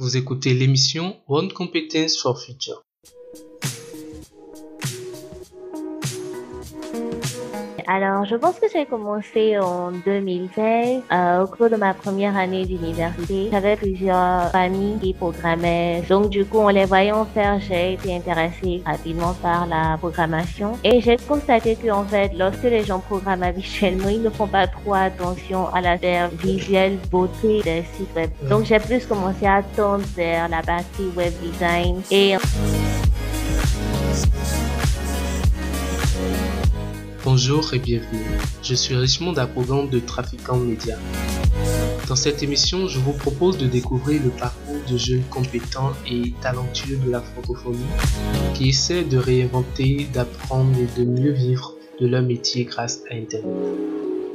Vous écoutez l'émission One Competence for Future. Alors, je pense que j'ai commencé en 2016 euh, au cours de ma première année d'université. J'avais plusieurs familles qui programmaient. Donc, du coup, en les voyant faire, j'ai été intéressée rapidement par la programmation. Et j'ai constaté qu'en fait, lorsque les gens programment habituellement, ils ne font pas trop attention à la visuelle beauté des sites web. Donc, j'ai plus commencé à tendre vers la partie web design. Et Bonjour et bienvenue. Je suis Richmond d'Apogan de Trafiquant Média. Dans cette émission, je vous propose de découvrir le parcours de jeunes compétents et talentueux de la francophonie qui essaient de réinventer, d'apprendre et de mieux vivre de leur métier grâce à Internet.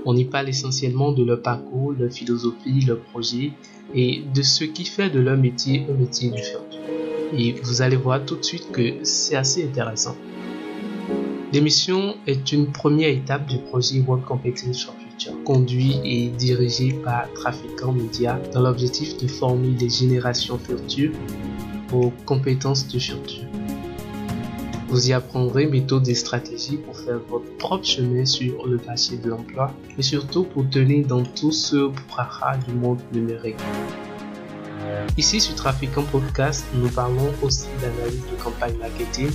On y parle essentiellement de leur parcours, leur philosophie, leur projet et de ce qui fait de leur métier un métier du futur. Et vous allez voir tout de suite que c'est assez intéressant. L'émission est une première étape du projet World Competence for Future, conduit et dirigé par Trafiquant Media dans l'objectif de former des générations futures aux compétences du futur. Vous y apprendrez méthodes et stratégies pour faire votre propre chemin sur le marché de l'emploi et surtout pour tenir dans tout ce brouhaha du monde numérique. Ici sur Trafiquant Podcast, nous parlons aussi d'analyse de campagne marketing,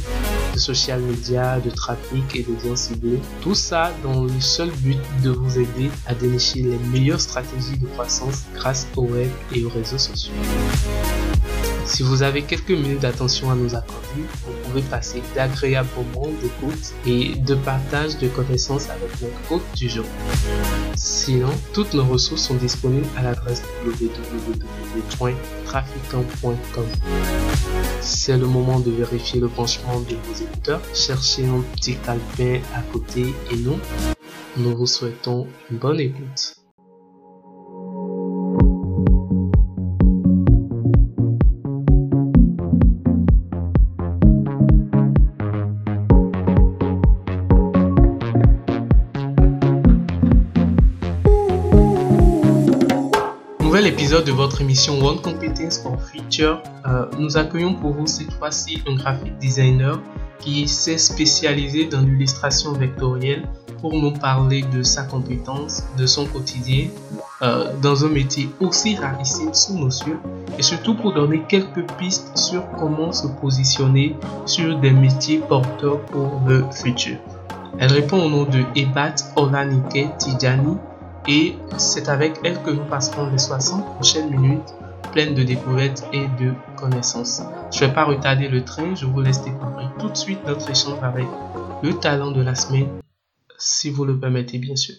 de social media, de trafic et d'audience ciblée. Tout ça dans le seul but de vous aider à dénicher les meilleures stratégies de croissance grâce au web et aux réseaux sociaux. Si vous avez quelques minutes d'attention à nous accorder, vous pouvez passer d'agréables moments d'écoute et de partage de connaissances avec notre hôte du jour. Sinon, toutes nos ressources sont disponibles à l'adresse www.trafiquant.com. C'est le moment de vérifier le branchement de vos écouteurs. Cherchez un petit calepin à côté et nous, nous vous souhaitons une bonne écoute. Épisode de votre émission One Competence for Future. Euh, nous accueillons pour vous cette fois-ci un graphic designer qui s'est spécialisé dans l'illustration vectorielle pour nous parler de sa compétence, de son quotidien, euh, dans un métier aussi rarissime sous nos cieux, et surtout pour donner quelques pistes sur comment se positionner sur des métiers porteurs pour le futur. Elle répond au nom de Ebat Olanike Tidjani et c'est avec elle que nous passerons les 60 prochaines minutes pleines de découvertes et de connaissances. Je ne vais pas retarder le train, je vous laisse découvrir tout de suite notre échange avec le talent de la semaine, si vous le permettez bien sûr.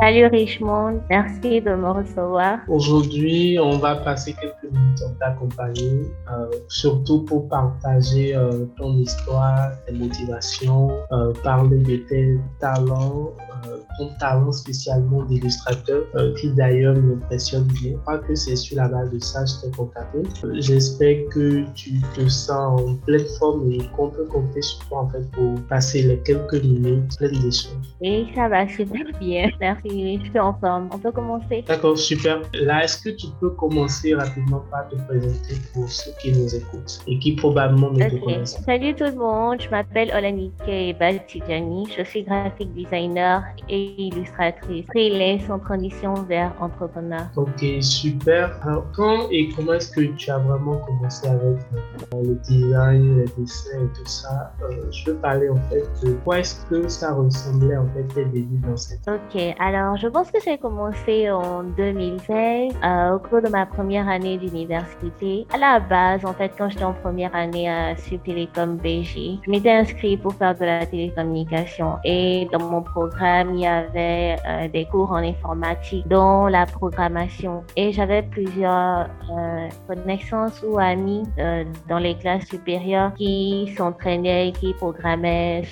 Salut Richmond, merci de me recevoir. Aujourd'hui, on va passer quelques minutes en ta euh, surtout pour partager euh, ton histoire, tes motivations, euh, parler de tes talents, euh, ton talent spécialement d'illustrateur, euh, qui d'ailleurs m'impressionne bien. Je crois que c'est sur la base de ça que je t'ai contacté. Euh, J'espère que tu te sens en pleine forme et qu'on peut compter sur toi en fait pour passer les quelques minutes pleines d'échanges. Oui, ça va super bien. Merci, je suis en forme. On peut commencer? D'accord, super. Là, est-ce que tu peux commencer rapidement par te présenter pour ceux qui nous écoutent et qui probablement ne te connaissent pas? Salut tout le monde, je m'appelle Olanike Baltidjani. Je suis graphic designer et illustratrice. Freelance en transition vers entrepreneur. Ok, super. Alors, quand et comment est-ce que tu as vraiment commencé avec euh, le design, les dessins et tout ça Euh, Je veux parler en fait de quoi est-ce que ça ressemblait en fait tes débuts dans cette... Ok, alors je pense que j'ai commencé en 2016 euh, au cours de ma première année d'université. À la base, en fait, quand j'étais en première année à Sud Télécom BJ, je m'étais inscrite pour faire de la télécommunication et dans mon programme, il y avait euh, des cours en informatique, dont la programmation. Et j'avais plusieurs euh, connaissances ou amis euh, dans les classes supérieures qui s'entraînaient qui programmaient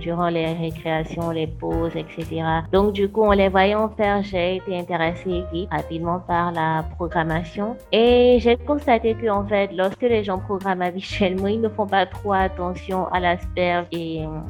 durant les récréations, les pauses, etc. Donc, du coup, on les voyant faire, j'ai été intéressée vite, rapidement par la programmation. Et j'ai constaté que, en fait, lorsque les gens programment habituellement, ils ne font pas trop attention à l'aspect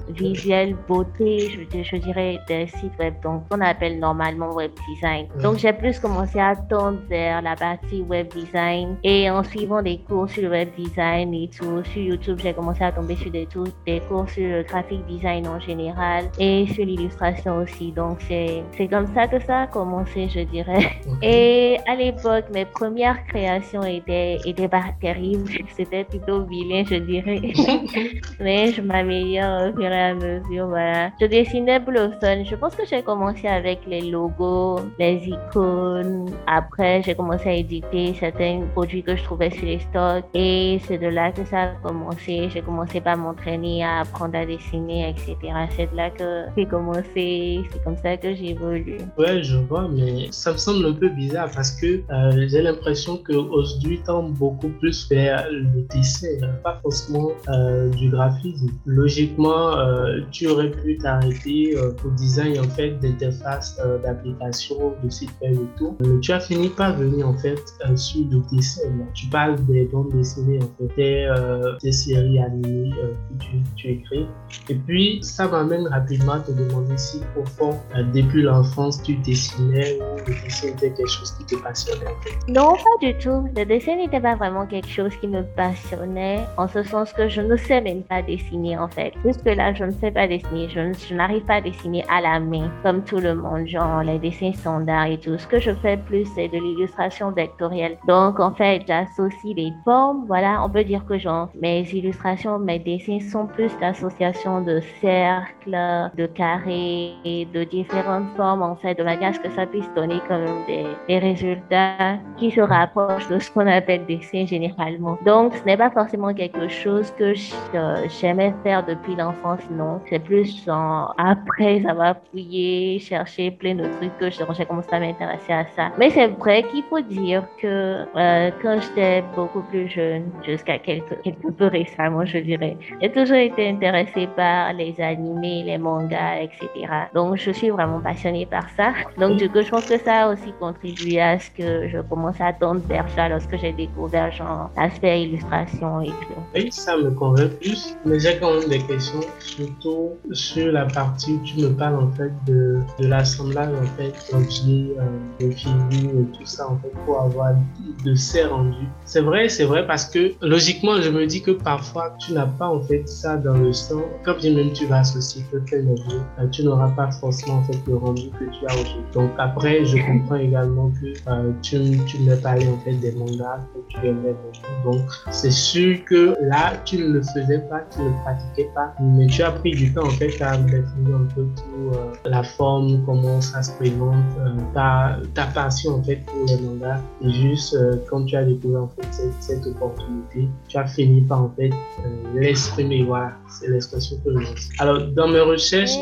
visuel, beauté, je, je, dirais, des sites web. Donc, on appelle normalement web design. Donc, j'ai plus commencé à tendre vers la partie web design. Et en suivant des cours sur le web design et tout, sur YouTube, j'ai commencé à tomber sur des, des cours sur le graphic design en général et sur l'illustration aussi. Donc, c'est comme ça que ça a commencé, je dirais. Et à l'époque, mes premières créations étaient, étaient pas terribles. C'était plutôt vilain, je dirais. Mais je m'améliore au fur et à mesure, voilà. Je dessinais pour le fun. Je pense que j'ai commencé avec les logos, les icônes. Après, j'ai commencé à éditer certains produits que je trouvais sur les stocks. Et c'est de là que ça a commencé. J'ai commencé par m'entraîner à apprendre à dessiner, etc. C'est de là que j'ai commencé. C'est comme ça que j'ai évolué. Ouais, je vois, mais ça me semble un peu bizarre parce que euh, j'ai l'impression que aujourd'hui tend beaucoup plus vers le dessin, hein, pas forcément euh, du graphisme. Logiquement, euh, tu aurais pu t'arrêter au design en fait d'interface d'application, de site web et tout. Mais tu as fini par venir en fait sur le dessin. Tu parles des bandes dessinées en fait, des, séries animées que tu, tu écris. Et puis ça m'amène rapidement à te demander si au fond, depuis l'enfance, tu dessinais ou le dessin était quelque chose qui te passionnait en fait? Non, pas du tout. Le dessin n'était pas vraiment quelque chose qui me passionnait, en ce sens que je ne sais même pas dessiner en fait. Jusque là, je ne sais pas dessiner. Je, n'arrive pas à dessiner à la main, comme tout le monde, genre les dessins standards et tout. Ce que je fais plus, c'est de l'illustration vectorielle. Donc, en fait, j'associe les formes. Voilà, on peut dire que genre, mes illustrations, mes dessins sont plus d'associations de cercles, de carrés, de différentes formes, en fait, de manière à ce que ça puisse donner comme des, des résultats qui se rapprochent de ce qu'on appelle dessin généralement. Donc, ce n'est pas forcément quelque chose que j'aimais faire depuis l'enfance, non. C'est plus après avoir fouillé, cherché plein de trucs que j'ai commencé à m'intéresser à ça. Mais c'est vrai qu'il faut dire que euh, quand j'étais beaucoup plus jeune, jusqu'à quelques peu récemment, je dirais, j'ai toujours été intéressée par les animés, les mangas, etc. Donc, je suis vraiment passionnée par ça. Donc, du coup, je pense que ça a aussi contribué à ce que je commence à tendre vers ça lorsque j'ai découvert genre l'aspect illustration et tout. Oui, ça me convainc plus, mais j'ai quand même des questions, surtout sur la partie où tu me parles en fait de, de l'assemblage en fait d'objets, de figures et tout ça en fait pour avoir de ces rendus. C'est vrai, c'est vrai parce que logiquement, je me dis que parfois tu n'as pas en fait ça dans le sang. Comme bien même tu vas associer peut-être objet, euh, tu n'auras pas forcément en fait le rendu que tu as aujourd'hui. Donc après, je comprends également que euh, tu, tu m'as parlé en fait des mangas que tu aimais Donc c'est sûr que là, tu ne le faisais pas, tu ne le pratiquais pas, mais tu as pris du temps en fait à définir un peu tout euh, la forme, comment ça se présente, ta, ta passion en fait pour les mangas. Et juste quand tu as découvert en fait cette, cette opportunité, tu as fini par en fait l'exprimer. Voilà, c'est l'expression que je lance. Alors dans mes recherches,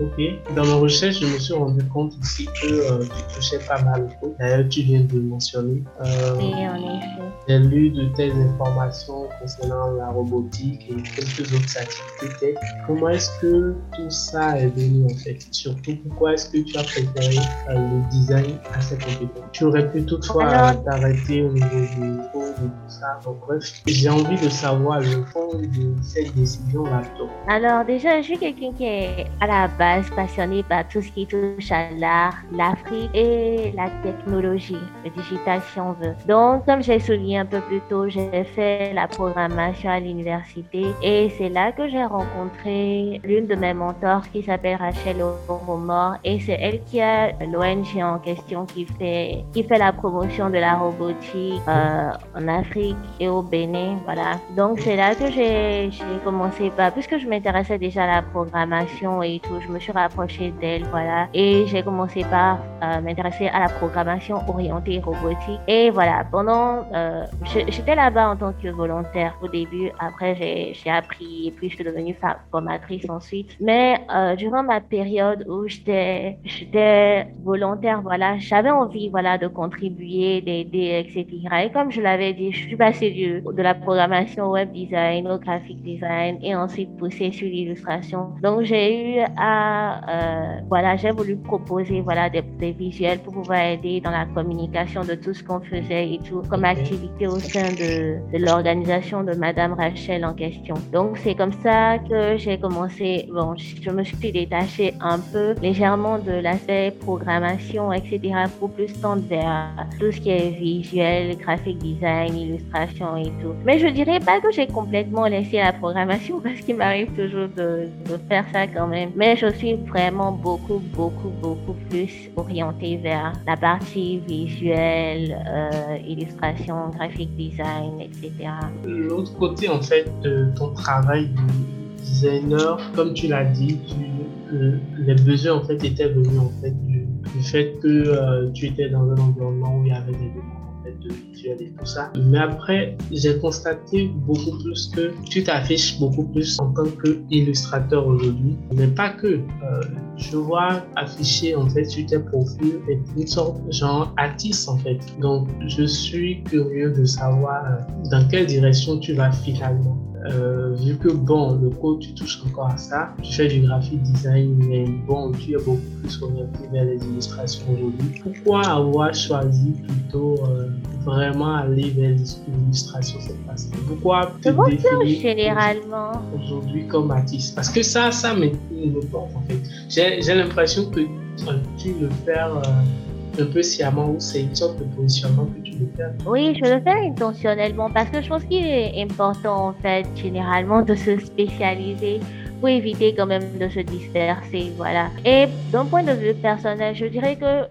Ok. Dans ma recherche, je me suis rendu compte aussi que euh, tu touchais pas mal D'ailleurs, tu viens de le mentionner. Euh, oui, en effet. J'ai lu de telles informations concernant la robotique et quelques autres activités. Comment est-ce que tout ça est venu en fait Surtout, pourquoi est-ce que tu as préféré euh, le design à cette compétence Tu aurais pu toutefois t'arrêter au niveau du code et tout ça. Donc, bref, j'ai envie de savoir le fond de cette décision-là. Alors, déjà, je suis quelqu'un qui est à la base passionné par tout ce qui touche à l'art, l'Afrique et la technologie, le digital si on veut. Donc, comme j'ai souligné un peu plus tôt, j'ai fait la programmation à l'université et c'est là que j'ai rencontré l'une de mes mentors qui s'appelle Rachel Oromor et c'est elle qui a l'ONG en question qui fait, qui fait la promotion de la robotique euh, en Afrique et au Bénin. Voilà. Donc, c'est là que j'ai commencé, par, puisque je m'intéressais déjà à la programmation et tout, je me suis rapprochée d'elle, voilà. Et j'ai commencé par euh, m'intéresser à la programmation orientée robotique. Et voilà, pendant, euh, j'étais là-bas en tant que volontaire au début. Après, j'ai appris et puis je suis devenue formatrice ensuite. Mais euh, durant ma période où j'étais j'étais volontaire, voilà, j'avais envie, voilà, de contribuer, d'aider, etc. Et comme je l'avais dit, je suis passée du, de la programmation web design au graphic design et ensuite poussée sur l'illustration. Donc, j'ai eu à voilà, j'ai voulu proposer voilà des, visuels pour pouvoir aider dans la communication de tout ce qu'on faisait et tout comme activité au sein de, de l'organisation de Madame Rachel en question. Donc c'est comme ça que j'ai commencé. Bon, je me suis détachée un peu légèrement de l'aspect programmation, etc. pour plus tendre vers tout ce qui est visuel, graphic design, illustration et tout. Mais je dirais pas que j'ai complètement laissé la programmation parce qu'il m'arrive toujours de, faire ça quand même. Mais je suis vraiment beaucoup, beaucoup, beaucoup plus orientée vers la partie visuelle, euh, illustration, graphic design, etc. L'autre côté, en fait, de ton travail designer, comme tu l'as dit, les besoins, en fait, étaient venus, en fait, du, fait que euh, tu étais dans un environnement où il y avait des de visuel et tout ça. Mais après, j'ai constaté beaucoup plus que tu t'affiches beaucoup plus en tant qu'illustrateur aujourd'hui. Mais pas que. Euh, je vois afficher en fait sur tes profils une sorte genre artiste en fait. Donc, je suis curieux de savoir euh, dans quelle direction tu vas finalement. Euh, vu que bon, le code, tu touches encore à ça, tu fais du graphic design, mais bon, tu es beaucoup plus orienté vers les illustrations aujourd'hui. Pourquoi avoir choisi plutôt euh, vraiment aller vers l'illustration cette fois-ci? Pourquoi te définir généralement? aujourd'hui comme artiste? Parce que ça, ça me, porte en fait. J'ai l'impression que tu le fais un peu sciemment ou c'est une sorte de positionnement que tu veux faire. Oui, je le fais intentionnellement parce que je pense qu'il est important en fait généralement de se spécialiser pour éviter quand même de se disperser, voilà. Et d'un point de vue personnel, je dirais que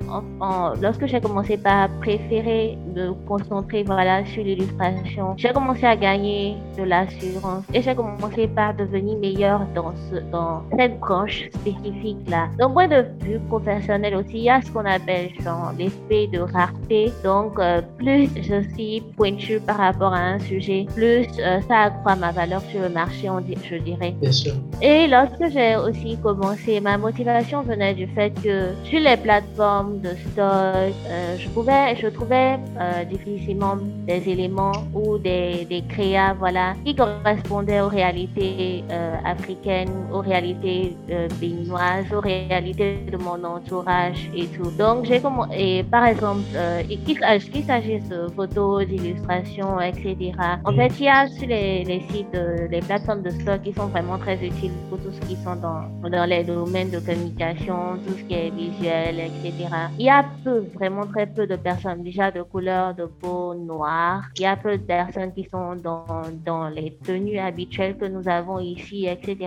lorsque j'ai commencé par préférer me concentrer, voilà, sur l'illustration, j'ai commencé à gagner de l'assurance et j'ai commencé par devenir meilleur dans ce, dans cette branche spécifique là. D'un point de vue professionnel aussi, il y a ce qu'on appelle genre l'effet de rareté. Donc, euh, plus je suis pointu par rapport à un sujet, plus euh, ça accroît ma valeur sur le marché, on dit, je dirais. Bien sûr. Et lorsque j'ai aussi commencé, ma motivation venait du fait que sur les plateformes de stock, euh, je pouvais, je trouvais euh, difficilement des éléments ou des, des créas, voilà, qui correspondaient aux réalités euh, africaines, aux réalités euh, béninoises, aux réalités de mon entourage et tout. Donc j'ai commencé, par exemple, euh, qu'il s'agisse de photos, d'illustrations, etc. En fait, il y a sur les, les sites, les plateformes de stock qui sont vraiment très utiles pour tous ceux qui sont dans, dans les domaines de communication, tout ce qui est visuel, etc. Il y a peu, vraiment très peu de personnes déjà de couleur de peau noire. Il y a peu de personnes qui sont dans, dans les tenues habituelles que nous avons ici, etc.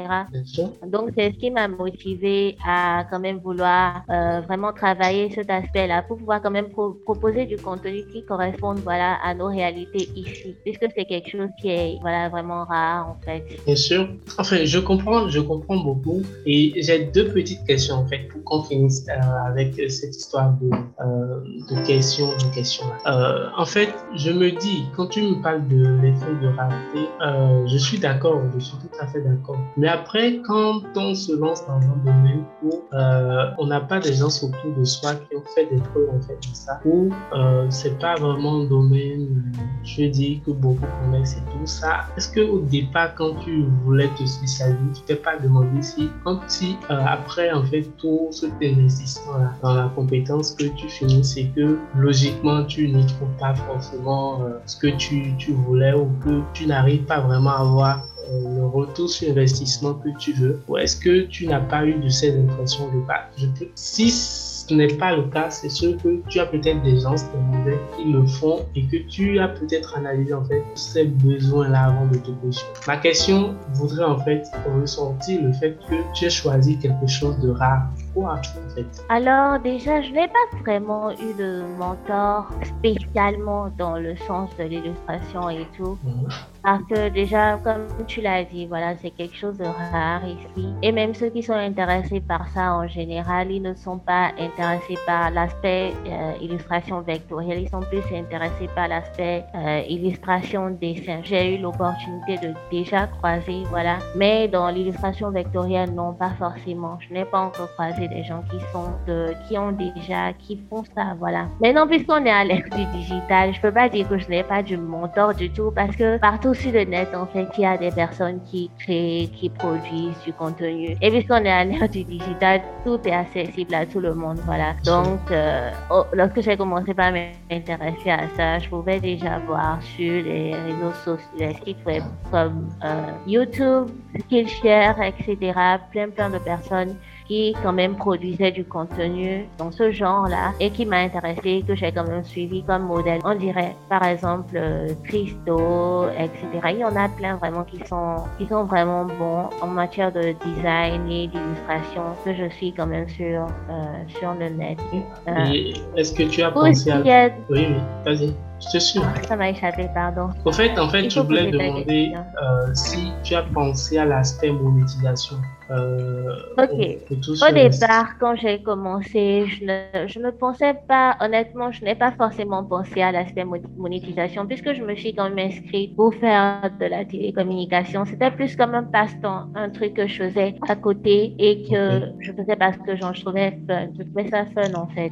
Donc, c'est ce qui m'a motivé à quand même vouloir euh, vraiment travailler cet aspect-là pour pouvoir quand même proposer du contenu qui corresponde voilà, à nos réalités ici, puisque c'est quelque chose qui est voilà, vraiment rare en fait. Bien sûr. Enfin, je comprends je comprends beaucoup. Et j'ai deux petites questions en fait pour qu'on finisse euh, avec cette histoire de, euh, questions, de questions. Euh, en fait, je me dis, quand tu me parles de l'effet de rareté, je suis d'accord, je suis tout à fait d'accord. Mais après, quand on se lance dans un domaine où on n'a pas des gens autour de soi qui ont fait des preuves en fait de ça, où c'est pas vraiment un domaine, je dis que beaucoup connaissent et tout ça, est-ce que au départ, quand tu voulais te spécialiser, t'es pas demandé si, euh, après en fait tout cet investissement dans la compétence que tu finis, c'est que logiquement tu n'y trouves pas forcément euh, ce que tu, tu, voulais ou que tu n'arrives pas vraiment à avoir euh, le retour sur investissement que tu veux. Ou est-ce que tu n'as pas eu de ces impressions de pas je peux, Si ce n'est pas le cas, c'est sûr que tu as peut-être des gens qui le font et que tu as peut-être analysé en fait ces besoins-là avant de te positionner. Ma question voudrait en fait ressortir le fait que tu as choisi quelque chose de rare. Pourquoi en fait? Alors déjà, je n'ai pas vraiment eu de mentor spécialement dans le sens de l'illustration et tout. Mhm. Parce que déjà, comme tu l'as dit, voilà, c'est quelque chose de rare ici. Et même ceux qui sont intéressés par ça en général, ils ne sont pas intéressés par l'aspect euh, illustration vectorielle, ils sont plus intéressés par l'aspect euh, illustration dessin. J'ai eu l'opportunité de déjà croiser, voilà. Mais dans l'illustration vectorielle, non, pas forcément. Je n'ai pas encore croisé des gens qui sont de, qui ont déjà, qui font ça, voilà. Maintenant, puisqu'on est à l'ère du digital, je peux pas dire que je n'ai pas du mentor du tout parce que partout sur le net, en fait, il y a des personnes qui créent, qui produisent du contenu. Et puisqu'on est à l'ère du digital, tout est accessible à tout le monde, voilà. Donc, euh, oh, lorsque j'ai commencé par m'intéresser à ça, je pouvais déjà voir sur les réseaux sociaux, les sites web comme euh, YouTube, Skillshare, etc. Plein, plein de personnes qui quand même produisait du contenu dans ce genre-là et qui m'a intéressé, que j'ai quand même suivi comme modèle. On dirait par exemple euh, Christo, etc. Il y en a plein vraiment qui sont qui sont vraiment bons en matière de design et d'illustration que je suis quand même sur euh, sur le net. Euh, est-ce que tu as pensé à... Oui, oui, vas-y. Je te suis. Ça m'a échappé, pardon. Au fait, en fait, je voulais demander euh, si tu as pensé à l'aspect monétisation. Euh, ok. Au, départ, quand j'ai commencé, je ne, je ne pensais pas, honnêtement, je n'ai pas forcément pensé à l'aspect monétisation puisque je me suis quand même inscrite pour faire de la télécommunication. C'était plus comme un passe-temps, un truc que je faisais à côté et que je faisais parce que j'en trouvais fun. Je trouvais ça fun en fait.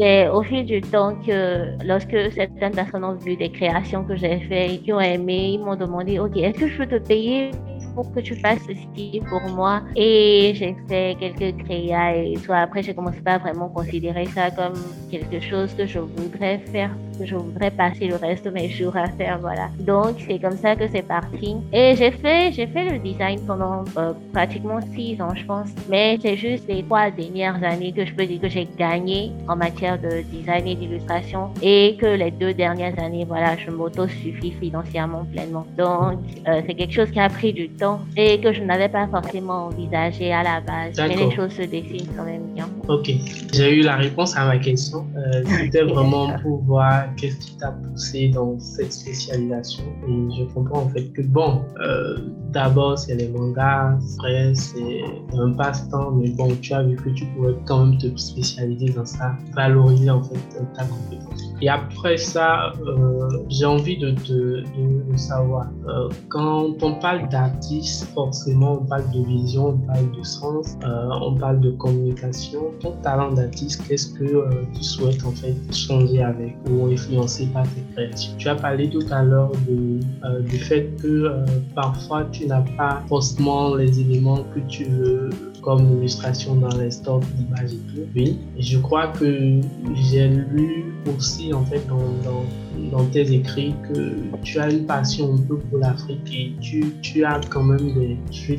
Et au fil du temps que lorsque certaines personnes ont vu des créations que j'ai faites et qui ont aimé, ils m'ont demandé, OK, est-ce que je peux te payer pour que tu fasses ceci pour moi. Et j'ai fait quelques créas et soit après, j'ai commencé à vraiment considérer ça comme quelque chose que je voudrais faire, je voudrais passer le reste de mes jours à faire, voilà. Donc, c'est comme ça que c'est parti. Et j'ai fait, j'ai fait le design pendant euh, pratiquement six ans, je pense. Mais c'est juste les trois dernières années que je peux dire que j'ai gagné en matière de design et d'illustration et que les deux dernières années, voilà, je m'auto-suffis financièrement pleinement. Donc, euh, c'est quelque chose qui a pris du temps et que je n'avais pas forcément envisagé à la base. Mais les choses se dessinent quand même bien. Ok, j'ai eu la réponse à ma question. Euh, C'était vraiment pour voir qu'est-ce qui t'a poussé dans cette spécialisation. Et je comprends en fait que bon, euh, d'abord c'est les mangas, après c'est un passe-temps, mais bon, tu as vu que tu pouvais quand même te spécialiser dans ça, valoriser en fait ta compétence. Et après ça, euh, j'ai envie de, de, de, savoir, euh, quand on parle d'artiste, forcément on parle de vision, on parle de sens, euh, on parle de communication. Ton talent d'artiste, qu'est-ce que tu souhaites en fait changer avec ou influencer par tes créations Tu as parlé tout à l'heure de, du fait que parfois tu n'as pas forcément les éléments que tu veux comme illustration dans les stocks d'images et tout. Oui, je crois que j'ai lu aussi en fait dans, tes écrits que tu as une passion un peu pour l'Afrique et tu, as quand même des, je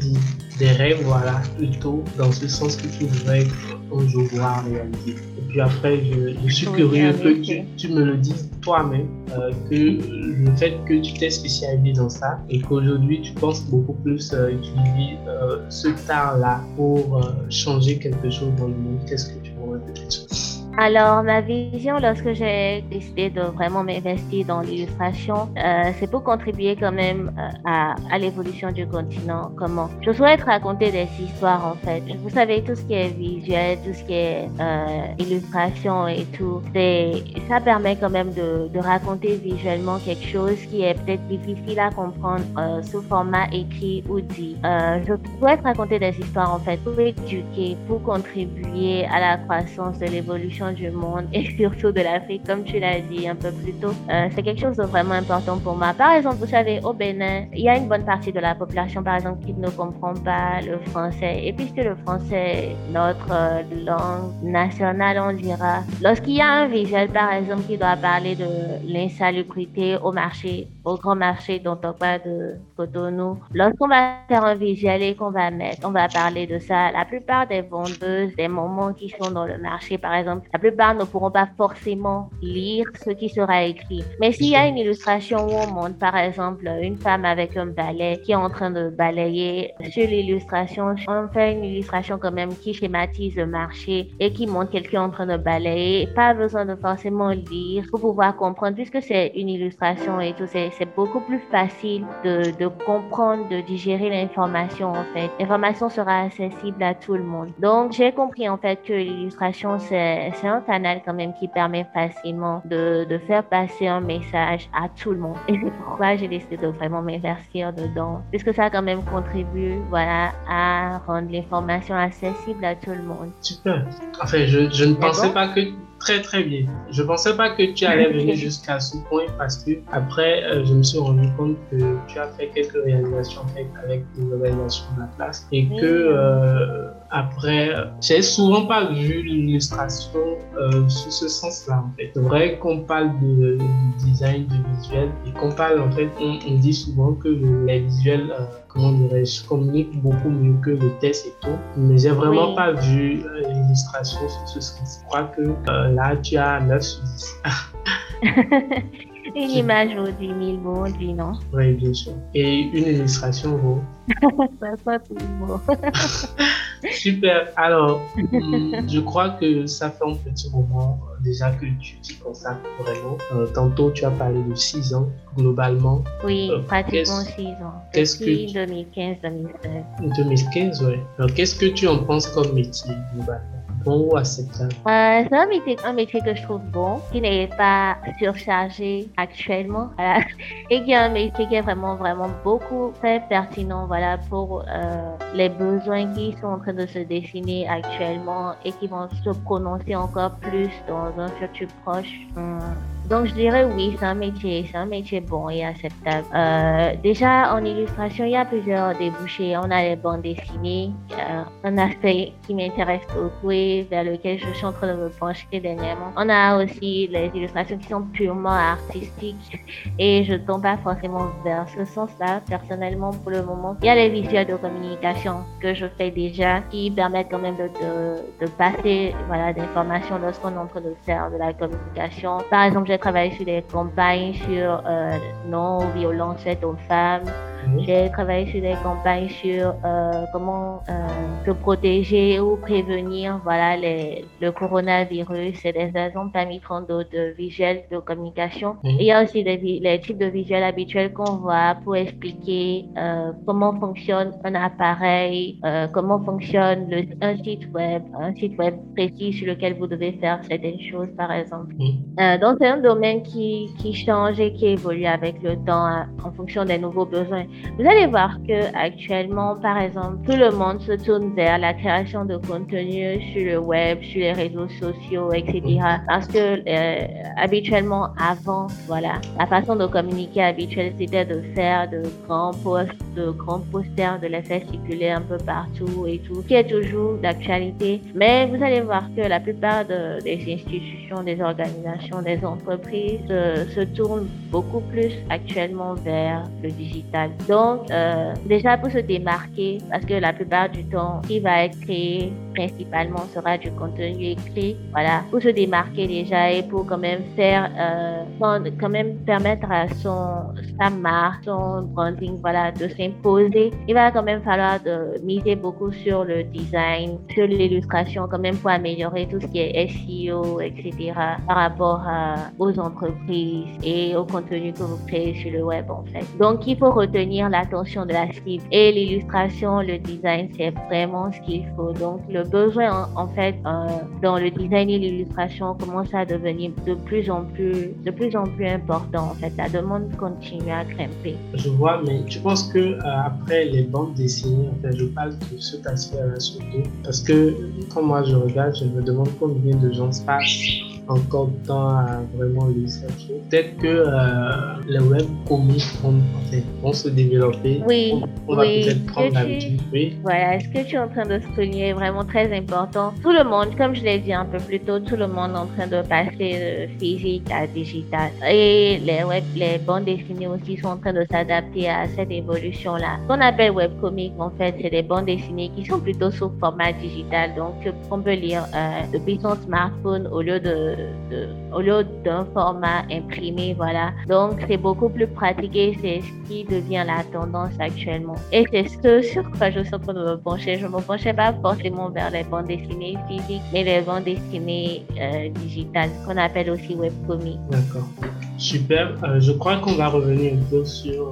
des rêves, voilà, plutôt dans ce sens que tu voudrais un jour voir réaliser. Et puis après, je, suis curieux que tu, tu, me le dises toi-même, euh, que le fait que tu t'es spécialisé dans ça et qu'aujourd'hui tu penses beaucoup plus euh, utiliser euh, ce temps-là pour changer quelque chose dans le monde, qu'est-ce que tu pourrais peut-être? Alors, ma vision lorsque j'ai décidé de vraiment m'investir dans l'illustration, euh, c'est pour contribuer quand même euh, à, à l'évolution du continent. Comment Je souhaite raconter des histoires en fait. Vous savez, tout ce qui est visuel, tout ce qui est euh, illustration et tout, ça permet quand même de, de, raconter visuellement quelque chose qui est peut-être difficile à comprendre euh, sous format écrit ou dit. Euh, je souhaite raconter des histoires en fait pour éduquer, pour contribuer à la croissance de l'évolution du monde et surtout de l'Afrique, comme tu l'as dit un peu plus tôt. Euh, c'est quelque chose de vraiment important pour moi. Par exemple, vous savez, au Bénin, il y a une bonne partie de la population, par exemple, qui ne comprend pas le français. Et puisque le français est notre euh, langue nationale, on dira, lorsqu'il y a un visuel, par exemple, qui doit parler de l'insalubrité au marché, au grand marché dont on parle de Cotonou, lorsqu'on va faire un visuel et qu'on va mettre, on va parler de ça, la plupart des vendeuses, des moments qui sont dans le marché, par exemple, la plupart ne pourront pas forcément lire ce qui sera écrit. Mais s'il y a une illustration où on montre, par exemple, une femme avec un balai qui est en train de balayer, sur l'illustration, on fait une illustration quand même qui schématise le marché et qui montre quelqu'un en train de balayer. Pas besoin de forcément lire pour pouvoir comprendre, puisque c'est une illustration et tout, c'est c'est beaucoup plus facile de, de comprendre, de digérer l'information en fait. L'information sera accessible à tout le monde. Donc j'ai compris en fait que l'illustration c'est un canal quand même qui permet facilement de, de faire passer un message à tout le monde. Et c'est pourquoi j'ai décidé de vraiment m'investir dedans, puisque ça quand même contribue voilà à rendre l'information accessible à tout le monde. Super. Enfin, je, je ne pensais pas que très très bien. Je pensais pas que tu allais venir jusqu'à ce point parce que après, euh, je me suis rendu compte que tu as fait quelques réalisations avec les organisations de la classe et que euh, après, j'ai souvent pas vu l'illustration euh, sous ce sens-là en fait. C'est vrai qu'on parle de, design, de visuel et qu'on parle en fait, on, dit souvent que les visuels comment dirais-je, communiquent beaucoup mieux que le test et tout. Mais j'ai vraiment pas vu l'illustration sous ce sens. Je crois que là, tu as 9 sur 10. une image vaut 10 000 mots, dis non Oui, bien sûr. Et une illustration vaut Ça, mots. Super. Alors, hmm, je crois que ça fait un petit moment euh, déjà que tu t'y consacres vraiment. Euh, tantôt, tu as parlé de 6 ans globalement. Oui, euh, pratiquement 6 ans. Qu'est-ce Depuis que 2015-2016. 2015, oui. Alors, qu'est-ce que tu en penses comme métier globalement? Euh, C'est un métier, que je trouve bon, qui n'est pas surchargé actuellement, et qui est un métier qui est vraiment, vraiment beaucoup très pertinent, voilà, pour euh, les besoins qui sont en train de se dessiner actuellement et qui vont se prononcer encore plus dans un futur proche. Hum. Donc, je dirais oui, c'est un métier, c'est un métier bon et acceptable. Euh, déjà, en illustration, il y a plusieurs débouchés. On a les bandes dessinées, euh, un aspect qui m'intéresse beaucoup et vers lequel je suis en train de me pencher dernièrement. On a aussi les illustrations qui sont purement artistiques et je ne tombe pas forcément vers ce sens-là, personnellement, pour le moment. Il y a les visuels de communication que je fais déjà qui permettent quand même de, de, de passer voilà, d'informations lorsqu'on est en train de faire de la communication. Par exemple, j'ai travaillé sur des campagnes sur euh, non-violence faite aux femmes. J'ai travaillé sur des campagnes sur euh, comment euh, se protéger ou prévenir voilà, les, le coronavirus et des exemples parmi tant d'autres visuels de communication. Il y a aussi des, les types de visuels habituels qu'on voit pour expliquer comment fonctionne un appareil, comment fonctionne le, un site web, un site web précis sur lequel vous devez faire certaines choses, par exemple. Euh, donc, c'est un domaine qui, qui change et qui évolue avec le temps hein, en fonction des nouveaux besoins. Vous allez voir que actuellement, par exemple, tout le monde se tourne vers la création de contenu sur le web, sur les réseaux sociaux, etc. Parce que euh, habituellement, avant, voilà, la façon de communiquer habituelle, c'était de faire de grands posts, de grands posters, de les faire circuler un peu partout et tout, qui est toujours d'actualité. Mais vous allez voir que la plupart des institutions, des organisations, des entreprises se tournent beaucoup plus actuellement vers le digital. Donc, euh, déjà pour se démarquer, parce que la plupart du temps, qui va être créé principalement sera du contenu écrit. Voilà, pour se démarquer déjà et pour quand même faire, euh, quand même permettre à son, sa marque, son branding, voilà, de s'imposer. Il va quand même falloir de miser beaucoup sur le design, sur l'illustration, quand même pour améliorer tout ce qui est SEO, etc. par rapport à, entreprises et au contenu que vous créez sur le web, en fait. Donc, il faut retenir l'attention de la cible. Et l'illustration, le design, c'est vraiment ce qu'il faut. Donc, le besoin, en, fait, euh, dans le design et l'illustration commence à devenir de plus en plus, de plus en plus important. En fait, la demande continue à grimper. Je vois, mais tu penses que euh, après les bandes dessinées, en fait, je parle de cet aspect-là surtout, parce que quand moi je regarde, je me demande combien de gens se passent encore de temps à vraiment chercher. Peut-être que euh, les web comics vont, vont, se développer. Oui, on, va peut-être prendre l'habitude. Oui. Voilà, ce que tu es en train de souligner est vraiment très important. Tout le monde, comme je l'ai dit un peu plus tôt, tout le monde est en train de passer de physique à digital. Et les web, les bandes dessinées aussi sont en train de s'adapter à cette évolution-là. Ce qu'on appelle webcomic, en fait, c'est des bandes dessinées qui sont plutôt sous format digital, donc on peut lire euh, depuis son smartphone au lieu de au lieu d'un format imprimé, voilà. Donc, c'est beaucoup plus pratiqué, c'est ce qui devient la tendance actuellement. Et c'est ce sur quoi je suis en train de me pencher. Je ne me penchais pas forcément vers les bandes dessinées physiques, mais les bandes dessinées euh, digitales, qu'on appelle aussi webcomics. D'accord. Super. Euh, je crois qu'on va revenir un peu sur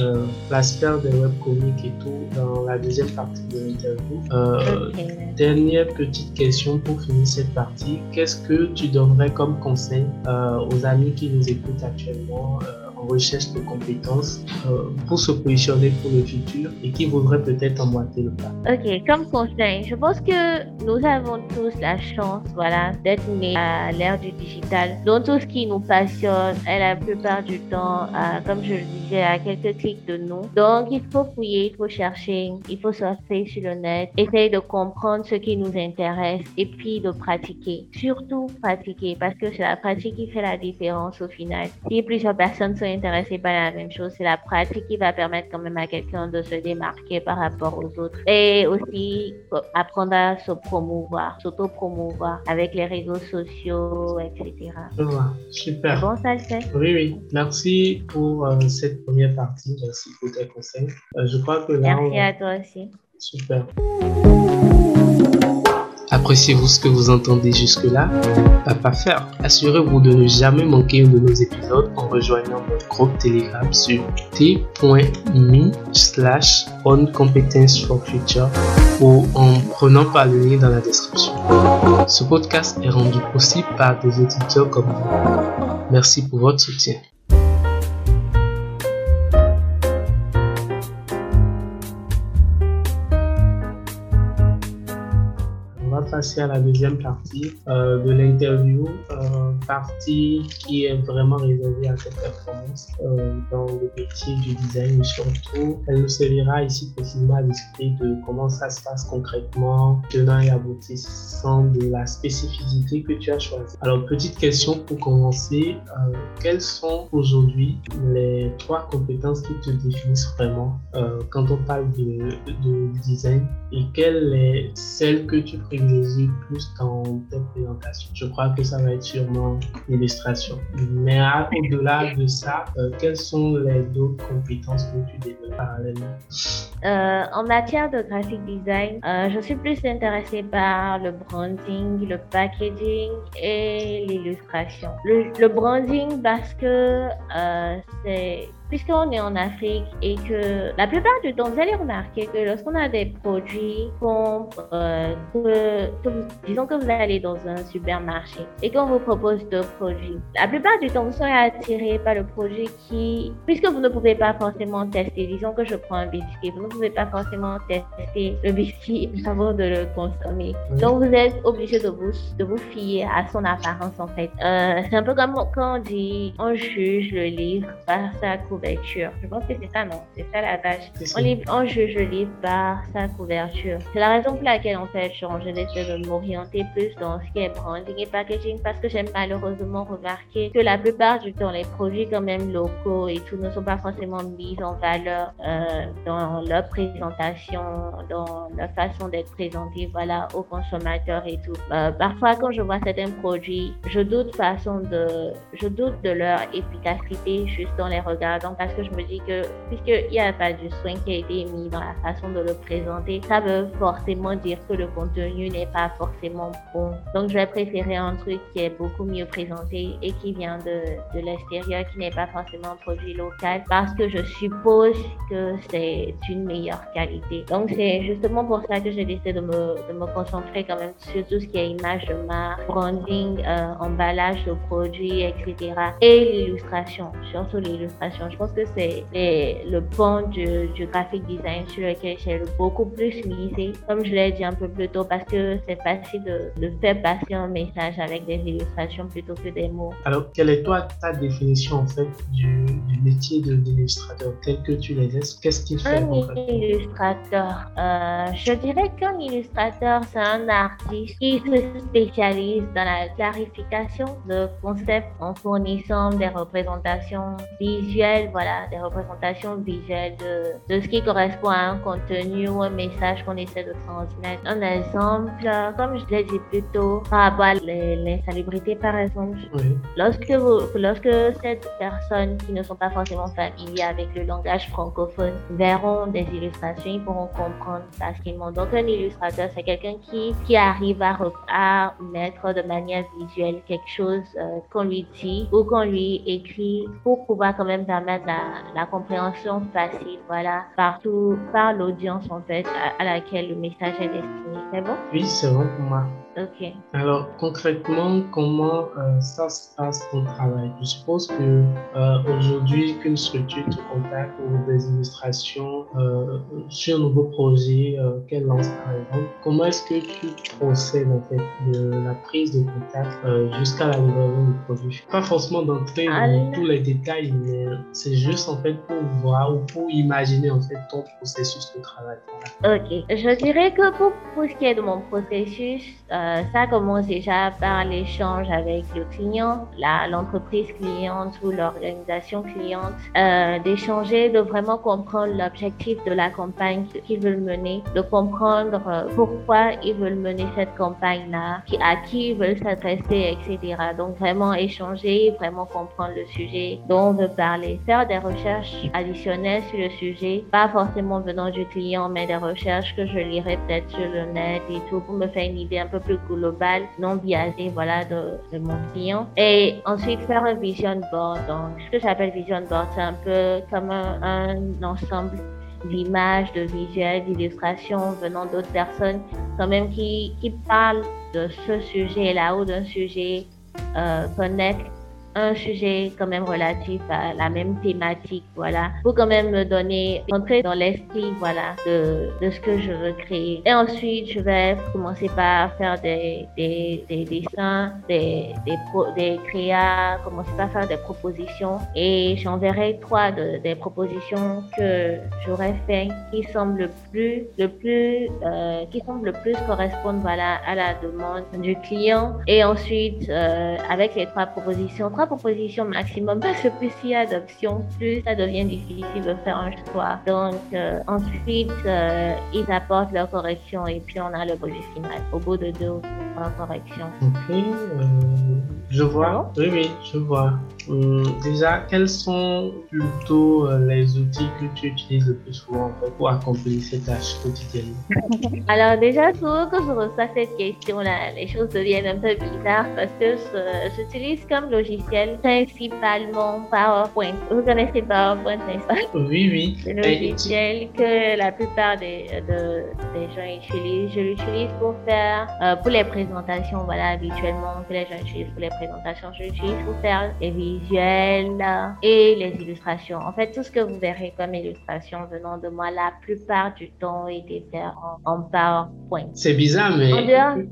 euh, l'aspect des webcomics et tout dans la deuxième partie de l'interview. Euh, Dernière petite question pour finir cette partie. Qu'est-ce que tu donnerais comme conseil euh, aux amis qui nous écoutent actuellement recherche de compétences euh, pour se positionner pour le futur et qui voudraient peut-être emboîter le pas. Ok, comme conseil, je pense que nous avons tous la chance, voilà, d'être nés à l'ère du digital, dont tout ce qui nous passionne est la plupart du temps, euh, comme je le disais, à quelques clics de nous. Donc, il faut fouiller, il faut chercher, il faut surfer sur le net, essayer de comprendre ce qui nous intéresse et puis de pratiquer. Surtout pratiquer, parce que c'est la pratique qui fait la différence au final. Si plusieurs personnes sont intéressé par la même chose. C'est la pratique qui va permettre quand même à quelqu'un de se démarquer par rapport aux autres. Et aussi apprendre à se promouvoir, s'auto-promouvoir avec les réseaux sociaux, etc. super. Bon, ça le fait. Oui, oui. Merci pour euh, cette première partie. Merci pour tes conseils. Euh, je crois que là. Merci à toi aussi. Super. Appréciez-vous ce que vous entendez jusque-là? Pas faire. Assurez-vous de ne jamais manquer de nos épisodes en rejoignant notre groupe Telegram sur t.me slash on competence for future ou en prenant par le lien dans la description. Ce podcast est rendu possible par des auditeurs comme vous. Merci pour votre soutien. Passer à la deuxième partie euh, de l'interview, euh, partie qui est vraiment réservée à cette performance euh, dans le métier du design. Surtout, elle nous servira ici précisément à discuter de comment ça se passe concrètement, tenant et aboutissant de la spécificité que tu as choisie. Alors, petite question pour commencer, quelles sont aujourd'hui les trois compétences qui te définissent vraiment quand on parle de, de design et quelles est celle que tu privilégies? Plus dans ta présentation. Je crois que ça va être sûrement l'illustration. Mais au-delà de ça, euh, quelles sont les autres compétences que tu développes parallèlement? Euh, En matière de graphic design, euh, je suis plus intéressée par le branding, le packaging et l'illustration. Le, branding parce que c'est puisqu'on est en Afrique et que la plupart du temps, vous allez remarquer que lorsqu'on a des produits euh, que, disons que vous allez dans un supermarché et qu'on vous propose deux produits, la plupart du temps, vous serez attiré par le produit qui, puisque vous ne pouvez pas forcément tester, disons que je prends un biscuit, vous ne pouvez pas forcément tester le biscuit avant de le consommer. Donc, vous êtes obligé de vous, de vous fier à son apparence en fait. Euh, c'est un peu comme quand on dit on juge le livre par sa couverture couverture. Je pense que c'est ça, non? C'est ça la tâche. On, juge le livre par sa couverture. C'est la raison pour laquelle, en fait, j'ai décidé de m'orienter plus dans ce qui est branding et packaging parce que j'aime malheureusement remarquer que la plupart du temps, les produits quand même locaux et tout ne sont pas forcément mis en valeur euh, dans leur présentation, dans leur façon d'être présentés, voilà, aux consommateurs et tout. Euh, parfois, quand je vois certains produits, je doute façon de, je doute de leur efficacité juste dans les parce que je me dis que puisqu'il n'y a pas du soin qui a été mis dans la façon de le présenter, ça veut forcément dire que le contenu n'est pas forcément bon. Donc je vais préférer un truc qui est beaucoup mieux présenté et qui vient de, de l'extérieur, qui n'est pas forcément un produit local parce que je suppose que c'est une meilleure qualité. Donc c'est justement pour ça que j'ai décidé de me, de me concentrer quand même sur tout ce qui est image de marque, branding, euh, emballage de produits, etc. Et l'illustration, surtout l'illustration. Pense que c'est le point du, du graphic design sur lequel j'ai beaucoup plus misé, comme je l'ai dit un peu plus tôt, parce que c'est facile de, faire passer un message avec des illustrations plutôt que des mots. Alors, quelle est toi ta définition en fait du, métier de l'illustrateur tel que tu les Qu'est-ce qu'il fait Un illustrateur, euh, je dirais qu'un illustrateur, c'est un artiste qui se spécialise dans la clarification de concepts en fournissant des représentations visuelles visuels, voilà, des représentations visuelles de, de ce qui correspond à un contenu ou un message qu'on essaie de transmettre. Un exemple, comme je l'ai dit plus tôt, par rapport à l'insalubrité, par exemple. Lorsque, vous, lorsque cette personnes qui ne sont pas forcément familiers avec le langage francophone verront des illustrations, ils pourront comprendre facilement. Donc, un illustrateur, c'est quelqu'un qui, qui arrive à, à mettre de manière visuelle quelque chose euh, qu'on lui dit ou qu'on lui écrit pour pouvoir quand même permettre la, la compréhension facile, voilà, partout, par l'audience, en fait, à, laquelle le message est destiné. C'est bon? Oui, c'est bon pour moi. Ok. Alors, concrètement, comment euh, ça se passe ton travail? Je suppose que euh, aujourd'hui, qu'une structure te contacte pour des illustrations euh, sur un nouveau projet qu'elle lance par exemple. Comment est-ce que tu procèdes en fait de la prise de contact jusqu'à la livraison du produit? Pas forcément d'entrer dans tous les détails, mais c'est juste en fait pour voir ou pour imaginer en fait ton processus de travail. Ok. Je dirais que pour, pour ce qui est de mon processus, euh, ça commence déjà par l'échange avec le client, l'entreprise cliente ou l'organisation cliente, euh, d'échanger, de vraiment comprendre l'objectif de la campagne qu'ils veulent mener, de comprendre euh, pourquoi ils veulent mener cette campagne-là, à qui ils veulent s'adresser, etc. Donc vraiment échanger, vraiment comprendre le sujet dont on veut parler, faire des recherches additionnelles sur le sujet, pas forcément venant du client, mais des recherches que je lirai peut-être sur le net et tout pour me faire une idée un peu plus global, non biaisé, voilà, de, mon client. Et ensuite, faire un vision board. Donc, ce que j'appelle vision board, c'est un peu comme un, un ensemble d'images, de visuels, d'illustrations venant d'autres personnes, quand même qui, qui parlent de ce sujet-là ou d'un sujet euh, connect un sujet quand même relatif à la même thématique, voilà, pour quand même me donner, entrer dans l'esprit, voilà, de, de ce que je veux créer. Et ensuite, je vais commencer par faire des, des, des dessins, des, des, des créas, commencer par faire des propositions et j'enverrai trois de, des propositions que j'aurais fait qui semblent le plus, le plus, euh, qui semblent le plus correspondre, voilà, à la demande du client. Et ensuite, euh, avec les trois propositions, propositions maximum parce que plus il y a d'options, plus ça devient difficile de faire un choix. Donc euh, ensuite, euh, ils apportent leurs corrections et puis on a le produit final au bout de deux ou trois corrections. Ok, euh, je vois. Oui, oui, je vois. Hum, déjà, quels sont plutôt les outils que tu utilises le plus souvent pour accomplir ces tâches quotidiennes Alors déjà, souvent quand je reçois cette question-là, les choses deviennent un peu bizarres parce que j'utilise comme logiciel principalement PowerPoint. Vous connaissez PowerPoint, n'est-ce pas? Oui, oui. C'est le logiciel que la plupart des, de, des gens utilisent. Je l'utilise pour faire, euh, pour les présentations, voilà, habituellement, que les gens utilisent pour les présentations. Je l'utilise pour faire les visuels et les illustrations. En fait, tout ce que vous verrez comme illustration venant de moi, la plupart du temps, été fait en, en PowerPoint. C'est bizarre, mais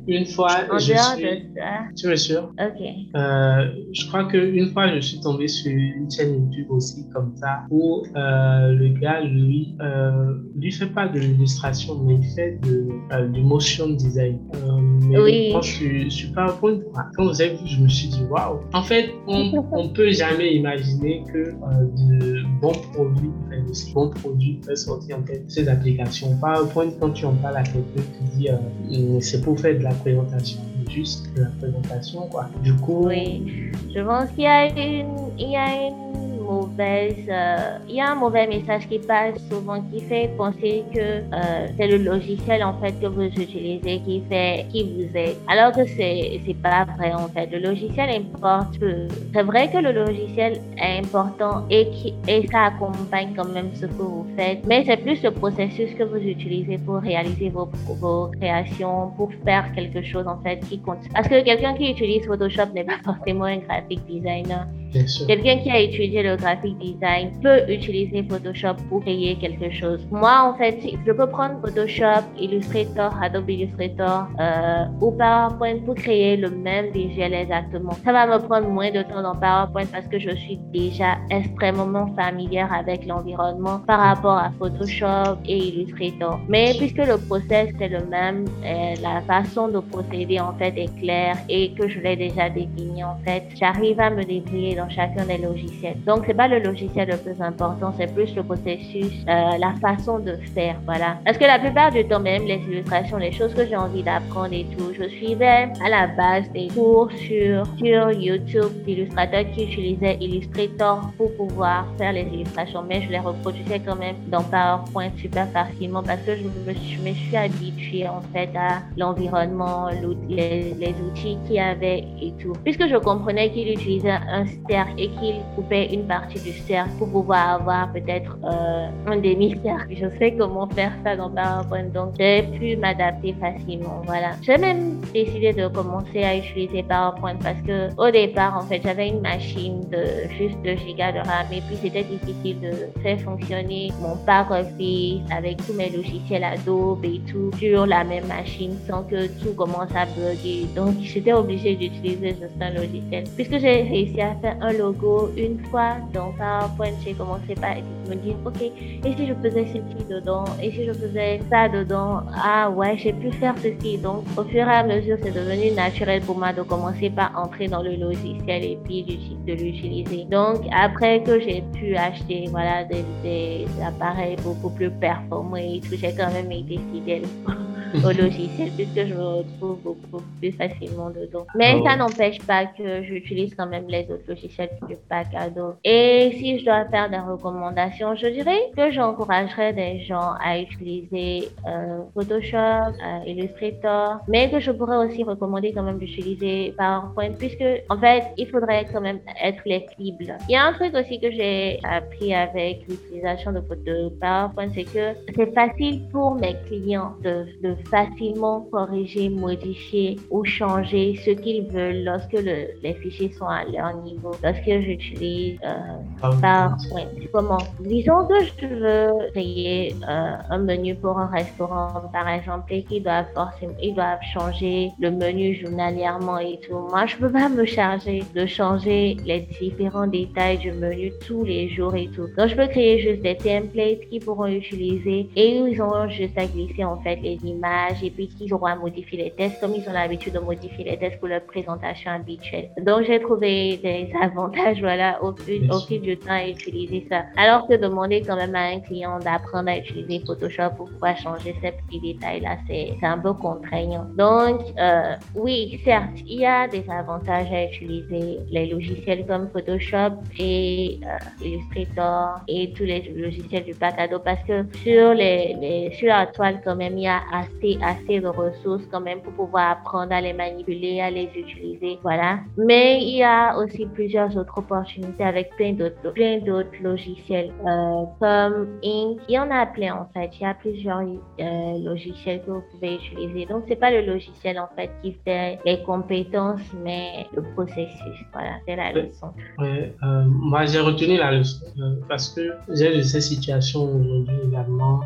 une fois, en je dehors suis... de ça. Tu es sûr? Ok. Euh, je crois que une fois, je suis tombé sur une chaîne YouTube aussi comme ça, où euh, le gars, lui, euh, lui fait pas de l'illustration, mais il fait de, du motion design. Mais oui. je suis, je suis pas point, quand vous avez vu, je me suis dit, waouh! En fait, on, on peut jamais imaginer que euh, de bons produits, enfin, de bons produits peuvent sortir en fait ces applications. PowerPoint, quand tu en parles à quelqu'un, tu dis, euh, c'est pour faire de la présentation juste de la présentation, quoi. Du coup... Oui, je pense qu'il y a une, il y a une euh, il y a un mauvais message qui passe souvent qui fait penser que euh, c'est le logiciel en fait que vous utilisez qui fait, qui vous aide. Alors que c'est, c'est pas vrai en fait. Le logiciel importe. C'est vrai que le logiciel est important et qui, et ça accompagne quand même ce que vous faites. Mais c'est plus le processus que vous utilisez pour réaliser vos, vos créations, pour faire quelque chose en fait qui compte. Parce que quelqu'un qui utilise Photoshop n'est pas forcément un graphic designer. Quelqu'un qui a étudié le graphic design peut utiliser Photoshop pour créer quelque chose. Moi, en fait, je peux prendre Photoshop, Illustrator, Adobe Illustrator euh, ou PowerPoint pour créer le même visuel exactement. Ça va me prendre moins de temps dans PowerPoint parce que je suis déjà extrêmement familière avec l'environnement par rapport à Photoshop et Illustrator. Mais puisque le process est le même, euh, la façon de procéder en fait est claire et que je l'ai déjà défini en fait, j'arrive à me débrouiller dans chacun des logiciels. Donc c'est pas le logiciel le plus important, c'est plus le processus, euh, la façon de faire, voilà. Parce que la plupart du temps, même les illustrations, les choses que j'ai envie d'apprendre et tout, je suivais à la base des cours sur, sur YouTube d'illustrateurs qui utilisaient Illustrator pour pouvoir faire les illustrations, mais je les reproduisais quand même dans PowerPoint super facilement parce que je me, suis habituée en fait à l'environnement, les, les outils qu'il y avait et tout. Puisque je comprenais qu'il utilisait un et qu'il coupait une partie du cercle pour pouvoir avoir peut-être euh, un demi-cercle. Je sais comment faire ça dans PowerPoint, donc j'ai pu m'adapter facilement. Voilà. J'ai même décidé de commencer à utiliser PowerPoint parce que au départ, en fait, j'avais une machine de juste 2 gigas de RAM et puis c'était difficile de faire fonctionner mon pack Office avec tous mes logiciels Adobe et tout sur la même machine sans que tout commence à bugger. Donc, j'étais obligée d'utiliser juste un logiciel. Puisque j'ai réussi à faire un logo une fois dans PowerPoint, j'ai commencé par me dire, OK, et si je faisais ceci dedans, et si je faisais ça dedans, ah ouais, j'ai pu faire ceci. Donc, au fur et à mesure, c'est devenu naturel pour moi de commencer par entrer dans le logiciel et puis de l'utiliser. Donc, après que j'ai pu acheter, voilà, des, des appareils beaucoup plus performants et tout, j'ai quand même été fidèle au logiciel puisque je me retrouve beaucoup plus facilement dedans. Mais ça n'empêche pas que j'utilise quand même les autres logiciels du pack Adobe. Et si je dois faire des recommandations, je dirais que j'encouragerais des gens à utiliser euh, Photoshop, euh, Illustrator, mais que je pourrais aussi recommander quand même d'utiliser PowerPoint puisque en fait, il faudrait quand même être flexible. Il y a un truc aussi que j'ai appris avec l'utilisation de, de PowerPoint, c'est que c'est facile pour mes clients de, de facilement corriger, modifier ou changer ce qu'ils veulent lorsque les fichiers sont à leur niveau. Lorsque j'utilise euh, PowerPoint, comment? Disons que je veux créer euh, un menu pour un restaurant, par exemple, et qu'ils doivent forcément, ils doivent changer le menu journalièrement et tout. Moi, je peux pas me charger de changer les différents détails du menu tous les jours et tout. Donc, je peux créer juste des templates qu'ils pourront utiliser et ils auront juste à glisser en fait les images et puis qu'ils auront à modifier les tests comme ils ont l'habitude de modifier les tests pour leur présentation habituelle. Donc j'ai trouvé des avantages voilà au, au fil du temps à utiliser ça. Alors que demander quand même à un client d'apprendre à utiliser Photoshop pour pouvoir changer ces petits détails là, c'est un peu contraignant. Donc euh, oui, certes, il y a des avantages à utiliser les logiciels comme Photoshop et euh, Illustrator et tous les logiciels du pack Adobe parce que sur les, les sur la toile quand même il y a assez assez, de ressources quand même pour pouvoir apprendre à les manipuler, à les utiliser, voilà. Mais il y a aussi plusieurs autres opportunités avec plein d'autres, plein d'autres logiciels euh, comme Ink. Il y en a plein en fait. Il y a plusieurs euh, logiciels que vous pouvez utiliser. Donc c'est pas le logiciel en fait qui fait les compétences, mais le processus. Voilà, c'est la leçon. Ouais, euh, moi j'ai retenu la leçon parce que j'ai de ces situations aujourd'hui également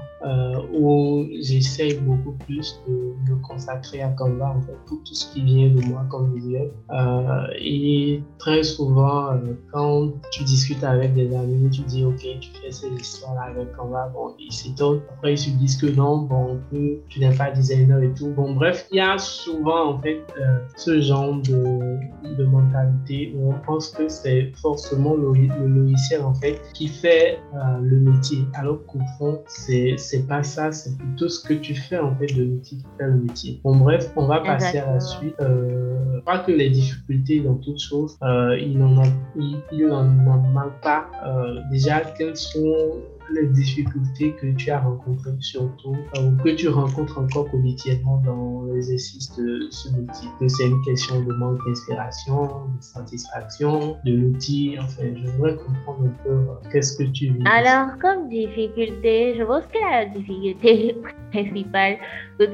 où j'essaye beaucoup plus de me consacrer à Canva en fait, pour tout ce qui vient de moi comme visuel. Euh, et très souvent, euh, quand tu discutes avec des amis, tu dis ok, tu fais cette histoire-là avec Canva, bon, ils s'étonnent. Après, ils se disent que non, bon, tu n'es pas designer et tout. Bon, bref, il y a souvent en fait euh, ce genre de, de, mentalité où on pense que c'est forcément le, logiciel en fait qui fait le métier, alors qu'au fond, c'est pas ça, c'est plutôt ce que tu fais en fait de l'outil qui fait le métier. Bon, bref, on va passer à la suite. Euh, pas que les difficultés dans toutes choses, euh, il n'en manque pas. Euh, déjà, quelles sont les difficultés que tu as rencontrées surtout euh, ou que tu rencontres encore quotidiennement dans l'exercice de ce métier? Que c'est une question de manque d'inspiration, de satisfaction, de l'outil. Enfin, je voudrais comprendre un peu qu'est-ce que tu vis? Alors, comme difficulté, je pense que la difficulté principal de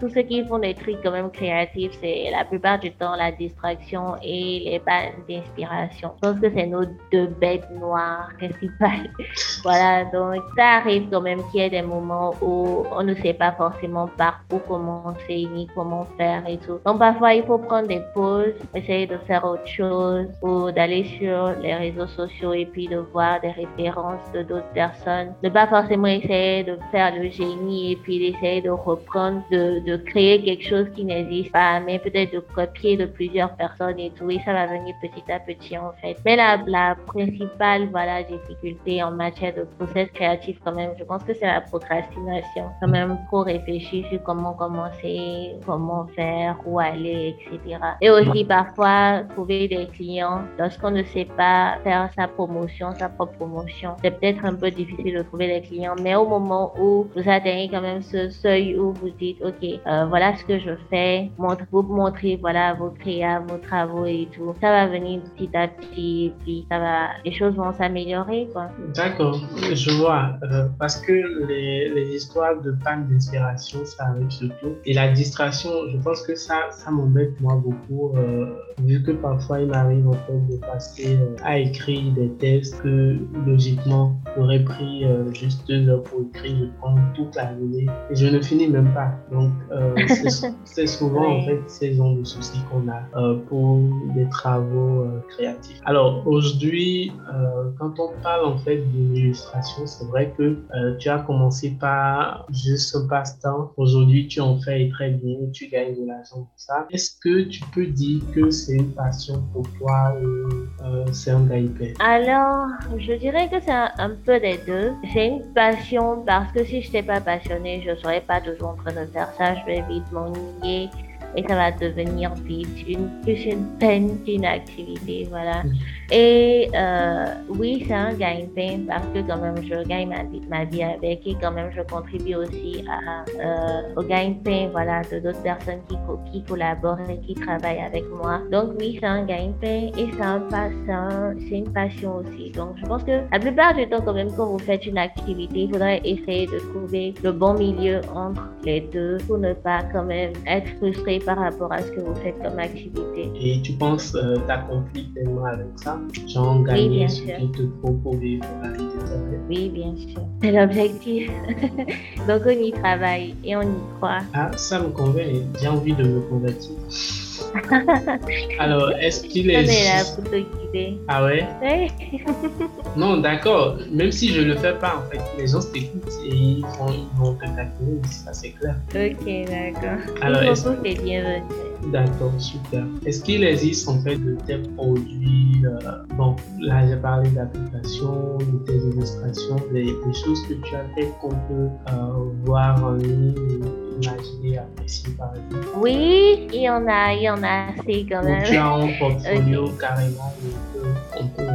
tous ceux qui font des trucs quand même créatifs, c'est la plupart du temps la distraction et les pannes d'inspiration. Je pense que c'est nos deux bêtes noires principales. voilà, donc ça arrive quand même qu'il y ait des moments où on ne sait pas forcément par où commencer ni comment faire et tout. Donc parfois il faut prendre des pauses, essayer de faire autre chose ou d'aller sur les réseaux sociaux et puis de voir des références de d'autres personnes. Ne pas forcément essayer de faire le génie et puis d'essayer de reprendre, de, de créer quelque chose qui n'existe pas, mais peut-être de copier de plusieurs personnes et tout. Et ça va venir petit à petit en fait. Mais la, la principale voilà, difficulté en matière de process créatif quand même, je pense que c'est la procrastination. Quand même trop réfléchir sur comment commencer, comment faire, où aller, etc. Et aussi parfois trouver des clients lorsqu'on ne sait pas faire sa promotion, sa propre promotion. C'est peut-être un peu difficile de trouver des clients, mais au moment où vous atteignez quand même ce seuil où vous dites, OK, euh, voilà ce que je fais, montre, vous montrez, voilà, vos créas, vos travaux et tout. Ça va venir petit à petit, et puis ça va, les choses vont s'améliorer. D'accord, je vois. Euh, parce que les, les, histoires de panne d'inspiration, ça arrive surtout. Et la distraction, je pense que ça, ça m'embête moi beaucoup, euh, vu que parfois il m'arrive en fait de passer à écrire des textes que logiquement j'aurais pris juste deux heures pour écrire, je prends toute la journée et je ne finis même pas. Donc, euh, c'est souvent en fait ces genre de soucis qu'on a euh, pour des travaux euh, créatifs. Alors, aujourd'hui, quand on parle en fait d'illustration, c'est vrai que tu as commencé par juste un passe-temps. Aujourd'hui, tu en fais très bien, tu gagnes de l'argent pour ça. Est-ce que tu peux dire que c'est une passion pour toi ou c'est un gagne-pain Alors, je dirais que c'est un, peu des deux. C'est une passion parce que si je n'étais pas passionnée, je ne serais pas toujours en train de faire ça. Je vais vite m'ennuyer et ça va devenir vite une, plus une peine qu'une activité, voilà. Mm. Et euh, oui, c'est un gagne-pain parce que quand même je gagne ma vie, ma vie avec et quand même je contribue aussi à, euh, au gagne-pain, voilà, de d'autres personnes qui, qui collaborent et qui travaillent avec moi. Donc oui, c'est un gagne-pain et c'est un, c'est une passion aussi. Donc je pense que la plupart du temps quand même quand vous faites une activité, il faudrait essayer de trouver le bon milieu entre les deux pour ne pas quand même être frustré par rapport à ce que vous faites comme activité. Et tu penses euh, t'accomplir tellement avec ça? Genre gagner ce qu'il te faut pour vie de Oui, bien sûr. C'est l'objectif. Donc on y travaille et on y croit. Ah, ça me convient. J'ai envie de me convertir. Alors, est-ce qu'il est. Ah ouais? Non, d'accord. Même si je le fais pas, en fait, les gens t'écoutent et ils vont, ils vont te taquiner, ça c'est clair. Ok, d'accord. Alors, est-ce que. bienvenue. D'accord, super. Est-ce qu'il existe en fait de tes produits euh, Bon, là j'ai parlé d'applications, de tes illustrations, des, choses que tu as fait qu'on peut euh, voir en ligne, imaginer, apprécier par exemple Oui, il y en a, il y en a assez quand même. tu as un portfolio carrément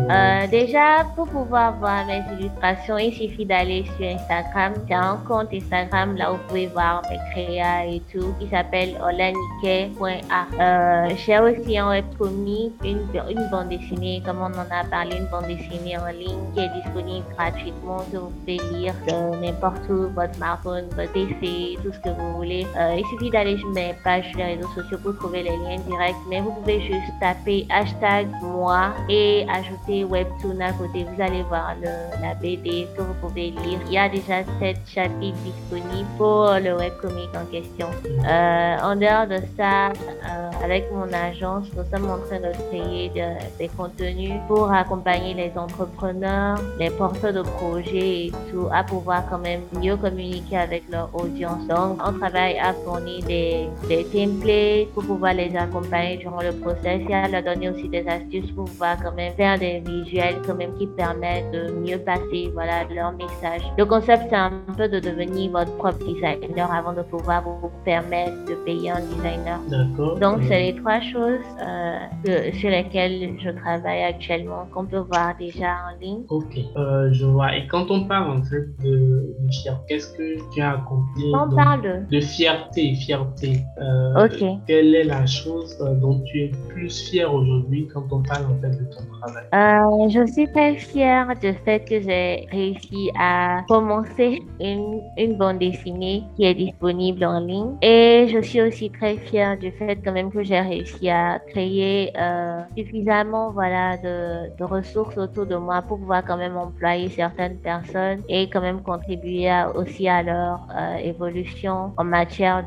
euh, déjà, pour pouvoir voir mes illustrations, il suffit d'aller sur Instagram. J'ai un compte Instagram là où vous pouvez voir mes créas et tout qui s'appelle olanike.a. Euh, J'ai aussi un webcomic, une, une bande dessinée, comme on en a parlé, une bande dessinée en ligne qui est disponible gratuitement que vous pouvez lire de n'importe où, votre smartphone, votre PC, tout ce que vous voulez. Euh, il suffit d'aller sur mes pages les réseaux sociaux pour trouver les liens directs, mais vous pouvez juste taper hashtag moi et ajouter Webtoon à côté. Vous allez voir le, la BD que vous pouvez lire. Il y a déjà 7 chapitres disponibles pour le webcomic en question. Euh, en dehors de ça, euh, avec mon agence, nous sommes en train de créer des contenus pour accompagner les entrepreneurs, les porteurs de projets et tout, à pouvoir quand même mieux communiquer avec leur audience. Donc, on travaille à fournir des, des templates pour pouvoir les accompagner durant le process et à leur donner aussi des astuces pour pouvoir quand même faire des visuels quand même qui permettent de mieux passer voilà, leur message. Le concept, c'est un peu de devenir votre propre designer avant de pouvoir vous permettre de payer un designer. D'accord. Donc, c'est les trois choses euh, sur lesquelles je travaille actuellement qu'on peut voir déjà en ligne. Ok, euh, je vois. Et quand on parle en fait de, fierté, qu'est-ce que tu as accompli On parle de... fierté, fierté. Euh, ok. Quelle est la chose dont tu es plus fier aujourd'hui quand on parle en fait de ton travail? Euh, Euh, je suis très fière du fait que j'ai réussi à commencer une, une bande dessinée qui est disponible en ligne. Et je suis aussi très fière du fait quand même que j'ai réussi à créer euh, suffisamment voilà, de, de, ressources autour de moi pour pouvoir quand même employer certaines personnes et quand même contribuer aussi à leur euh, évolution en matière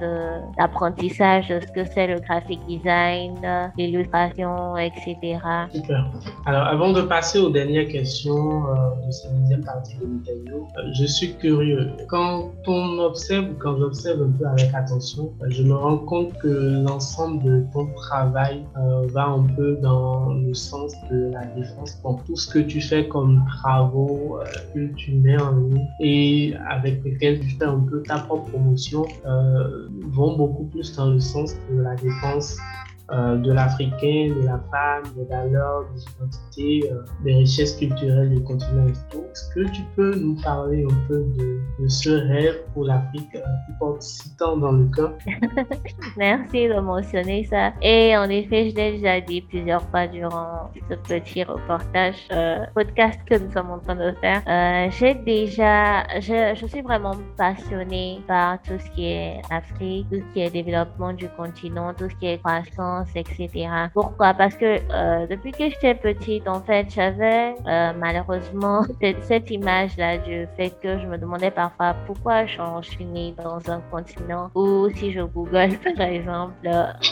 d'apprentissage de, de, ce que c'est le graphic design, l'illustration, etc. Super. Alors, avant de passer aux dernières questions euh, de cette deuxième partie de l'interview, euh, je suis curieux. Quand on observe, quand j'observe un peu avec attention, euh, je me rends compte que l'ensemble de ton travail va un peu dans le sens de la défense. Donc, tout ce que tu fais comme travaux que tu mets en ligne et avec lesquels tu fais un peu ta propre promotion vont beaucoup plus dans le sens de la défense euh, de l'Africain, de la femme, des valeurs, des identités, euh, des richesses culturelles du continent et. Est-ce que tu peux nous parler un peu de, ce rêve pour l'Afrique euh, qui porte si tant dans le cœur? Merci de mentionner ça. Et en effet, je l'ai déjà dit plusieurs fois durant ce petit reportage, podcast que nous sommes en train de faire. j'ai déjà, je, je, suis vraiment passionnée par tout ce qui est Afrique, tout ce qui est développement du continent, tout ce qui est croissance etc. Pourquoi? Parce que euh, depuis que j'étais petite, en fait, j'avais euh, malheureusement cette, image-là du fait que je me demandais parfois pourquoi je suis née dans un continent ou si je google par exemple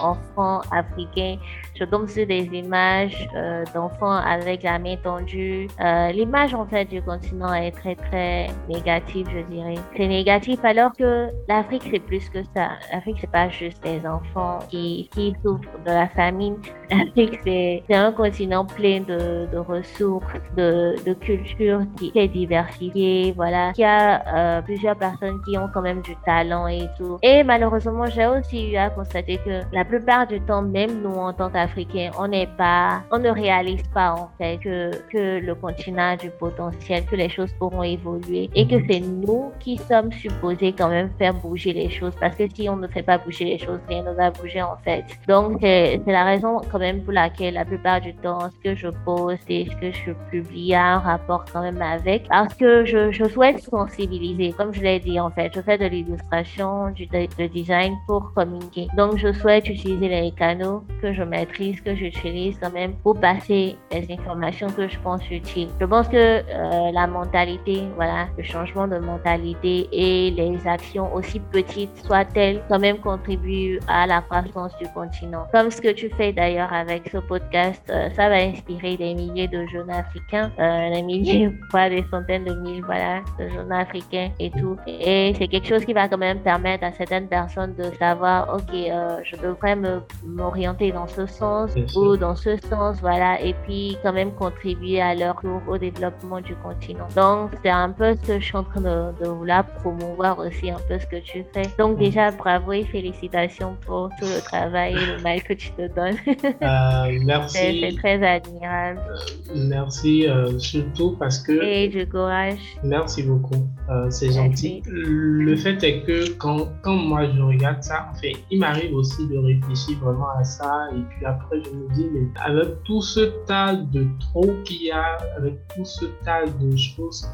enfants africains, je tombe sur des images euh, d'enfants avec la main tendue. L'image en fait du continent est très très négative, je dirais. C'est négatif alors que l'Afrique c'est plus que ça. L'Afrique c'est pas juste des enfants qui, qui souffrent de la famine. L'Afrique, c'est un continent plein de, de ressources, de, de culture qui est diversifiée, voilà, qui a euh, plusieurs personnes qui ont quand même du talent et tout. Et malheureusement, j'ai aussi eu à constater que la plupart du temps, même nous en tant qu'Africains, on n'est pas, on ne réalise pas en fait que, que le continent a du potentiel, que les choses pourront évoluer et que c'est nous qui sommes supposés quand même faire bouger les choses parce que si on ne fait pas bouger les choses, rien ne va bouger en fait. Donc, c'est la raison quand même pour laquelle la plupart du temps, ce que je poste et ce que je publie a un rapport quand même avec, parce que je, je souhaite sensibiliser, comme je l'ai dit en fait, je fais de l'illustration, du de, design pour communiquer. Donc je souhaite utiliser les canaux que je maîtrise, que j'utilise quand même pour passer les informations que je pense utiles. Je pense que euh, la mentalité, voilà, le changement de mentalité et les actions aussi petites soient-elles quand même contribuent à la croissance du continent comme ce que tu fais d'ailleurs avec ce podcast, euh, ça va inspirer des milliers de jeunes africains, euh, des milliers, pas des centaines de mille, voilà, de jeunes africains et tout. Et c'est quelque chose qui va quand même permettre à certaines personnes de savoir, ok, euh, je devrais m'orienter dans ce sens ou dans ce sens, voilà, et puis quand même contribuer à leur tour au développement du continent. Donc, c'est un peu ce que je suis en train de, de vouloir promouvoir aussi un peu ce que tu fais. Donc, déjà, bravo et félicitations pour tout le travail et le mal que tu te donnes. Euh, merci. C'est très admirable. Euh, merci euh, surtout parce que. Et du courage. Merci beaucoup. c'est gentil. Le fait est que quand, quand moi je regarde ça, en fait, il m'arrive aussi de réfléchir vraiment à ça. Et puis après, je me dis, mais avec tout ce tas de trop qu'il y a, avec tout ce tas de choses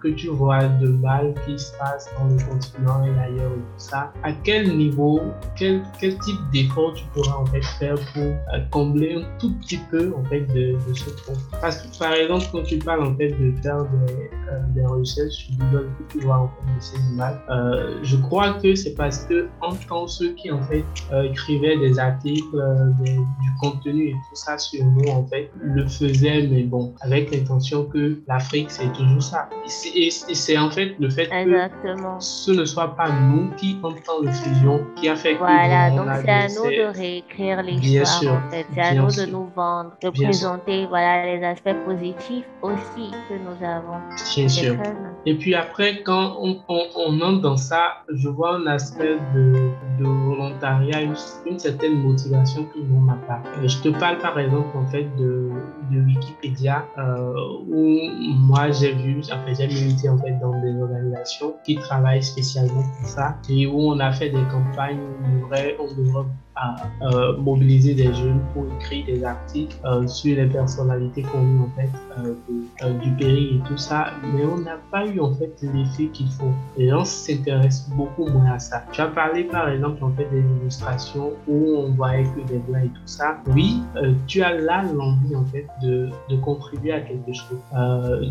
que tu vois de mal qui se passe dans le continent et ailleurs et tout ça, à quel niveau, quel, quel type d'effort tu pourras en fait faire pour euh, combler un tout petit peu en fait de, ce trou. Parce que par exemple quand tu parles en fait de faire des, euh, des recherches sur Google pour pouvoir en fait de ces images, euh, je crois que c'est parce que en tant ceux qui en fait écrivaient des articles, du contenu et tout ça sur nous en fait le faisaient mais bon avec l'intention que l'Afrique c'est toujours ça. Et c'est en fait le fait Exactement. que ce ne soit pas nous qui en tant le faisions qui a fait voilà, que donc c'est à nous de réécrire l'histoire en fait. C'est à nous de nous vendre, de présenter voilà, les aspects positifs aussi que nous avons. Bien sûr. Et puis après, quand on, on, entre dans ça, je vois un aspect de, de volontariat, une, certaine motivation l'on n'a pas. Je te parle par exemple en fait de, de Wikipédia euh, où moi j'ai vu, j'ai milité en fait dans des organisations qui travaillent spécialement pour ça et où on a fait des campagnes où on devrait, on devrait à euh, mobiliser des jeunes pour écrire des articles euh, sur les personnalités connues en fait euh, du pays et tout ça, mais on n'a pas eu en fait l'effet qu'il faut. Les gens s'intéressent beaucoup moins à ça. Tu as parlé par exemple en fait des illustrations où on voyait que des blancs et tout ça. Oui, tu as là l'envie en fait de, de, contribuer à quelque chose.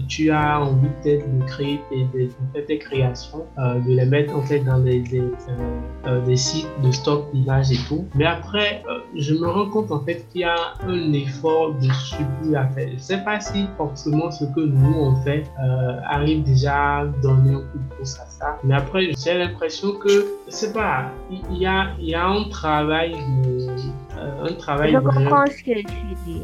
tu as envie peut-être de créer des, des, des créations, de les mettre en fait dans des, des, des sites de stock d'images et tout. Mais après, euh, je me rends compte en fait qu'il y a un effort de supplément à faire. Je ne sais pas si forcément ce que nous on fait euh, arrive déjà à donner un coup de pouce à ça. Mais après, j'ai l'impression que, c'est pas, il y a, il y a un travail euh, un travail. Je comprends ce que tu dis.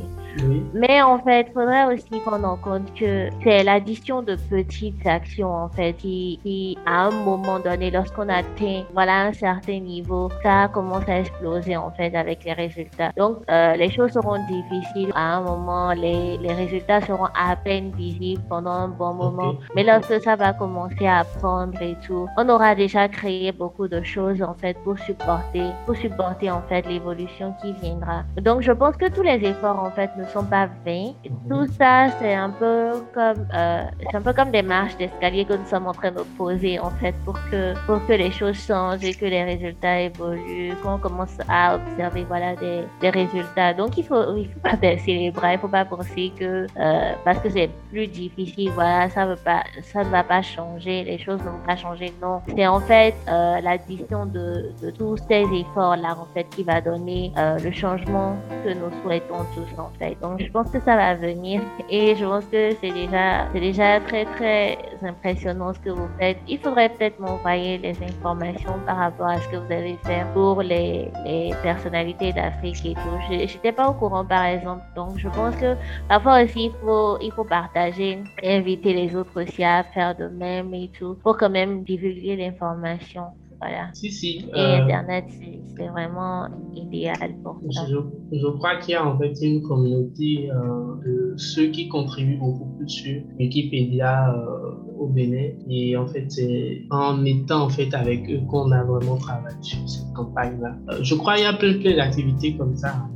Mais en fait, il faudrait aussi prendre en compte que c'est l'addition de petites actions, en fait, qui, à un moment donné, lorsqu'on atteint voilà, un certain niveau, ça commence à exploser, en fait, avec les résultats. Donc, euh, les choses seront difficiles à un moment, les, les résultats seront à peine visibles pendant un bon moment. Mais lorsque ça va commencer à prendre et tout, on aura déjà créé beaucoup de choses, en fait, pour supporter, pour supporter, en fait, l'évolution qui viendra. Donc, je pense que tous les efforts, en fait, ne sont pas vains. Tout ça, c'est un peu comme, euh, c'est un peu comme des marches d'escalier que nous sommes en train de poser, en fait, pour que, pour que les choses changent et que les résultats évoluent, qu'on commence à observer, voilà, des, des résultats. Donc, il faut, il faut pas baisser les bras, il faut pas penser que, euh, parce que c'est plus difficile, voilà, ça veut pas, ça ne va pas changer, les choses ne vont pas changer, non. C'est en fait, euh, l'addition de, de tous ces efforts-là, en fait, qui va donner le changement que nous souhaitons tous, en fait. Donc, je pense que ça va venir et je pense que c'est déjà, c'est déjà très, très impressionnant ce que vous faites. Il faudrait peut-être m'envoyer les informations par rapport à ce que vous avez fait pour les, les personnalités d'Afrique et tout. Je n'étais pas au courant, par exemple. Donc, je pense que parfois aussi, il faut, il faut partager inviter les autres aussi à faire de même et tout pour quand même divulguer l'information. Voilà. Si, si. Et euh, Internet, c'est vraiment idéal pour ça. Je, je crois qu'il y a en fait une communauté euh, de ceux qui contribuent beaucoup plus sur Wikipédia euh, au Bénin. Et en fait, c'est en étant en fait avec eux qu'on a vraiment travaillé sur cette campagne-là. je crois qu'il y a plein, plein d'activités comme ça.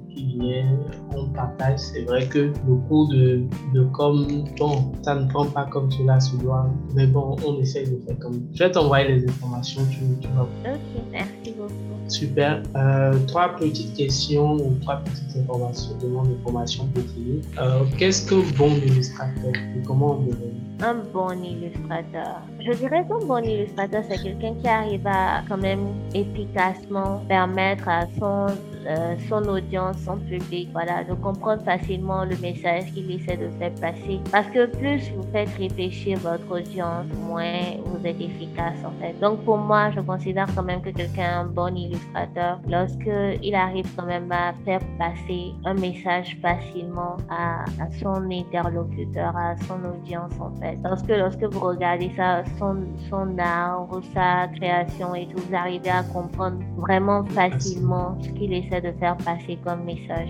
On partage. C'est vrai que beaucoup de, de com, bon, ça ne prend pas comme cela se doit, mais bon, on essaye de faire comme. Je vais t'envoyer les informations, tu, tu vas. Ok, merci beaucoup. Super. Euh, trois petites questions ou trois petites informations, demandes d'informations pour finir. Euh, Qu'est-ce qu'un bon illustrateur et comment on devient Un bon illustrateur. Je dirais qu'un bon illustrateur, c'est quelqu'un qui arrive à quand même efficacement permettre à son euh, son audience, son public, voilà, de comprendre facilement le message qu'il essaie de faire passer. Parce que plus vous faites réfléchir votre audience, moins vous êtes efficace en fait. Donc pour moi, je considère quand même que quelqu'un est un bon illustrateur lorsque il arrive quand même à faire passer un message facilement à, à son interlocuteur, à son audience en fait. Parce que lorsque vous regardez ça, son, son art ou sa création et tout, vous arrivez à comprendre vraiment facilement ce qu'il essaie de faire passer comme message.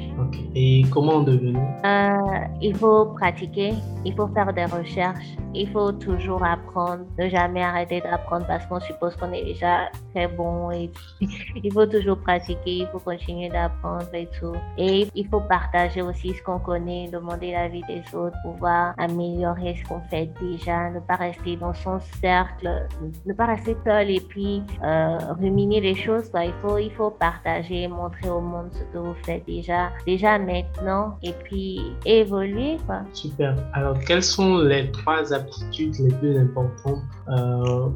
Et comment devenir? Euh, Il faut pratiquer, il faut faire des recherches, il faut toujours apprendre, ne jamais arrêter d'apprendre parce qu'on suppose qu'on est déjà très bon et il faut toujours pratiquer, il faut continuer d'apprendre et tout. Et il faut partager aussi ce qu'on connaît, demander l'avis des autres, pouvoir améliorer ce qu'on fait déjà, ne pas rester dans son cercle, ne pas rester seul et puis euh, ruminer les choses. Il faut, il faut partager, montrer au monde ce que vous faites déjà, déjà maintenant et puis évoluer. Quoi. Super. Alors, quelles sont les trois aptitudes les plus importantes euh,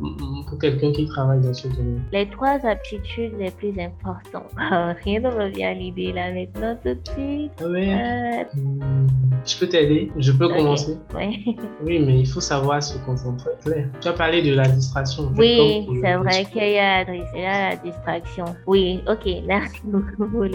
pour quelqu'un qui travaille dans ce domaine? Les trois aptitudes les plus importantes. Euh, rien ne me vient à l'idée là maintenant tout de suite. Ah oui. Hmm, je peux t'aider Je peux commencer Oui. oui, mais il faut savoir se concentrer. Claire. Tu as parlé de la distraction. Oui, c'est vrai qu'il y, a la distraction. Oui, ok, merci beaucoup.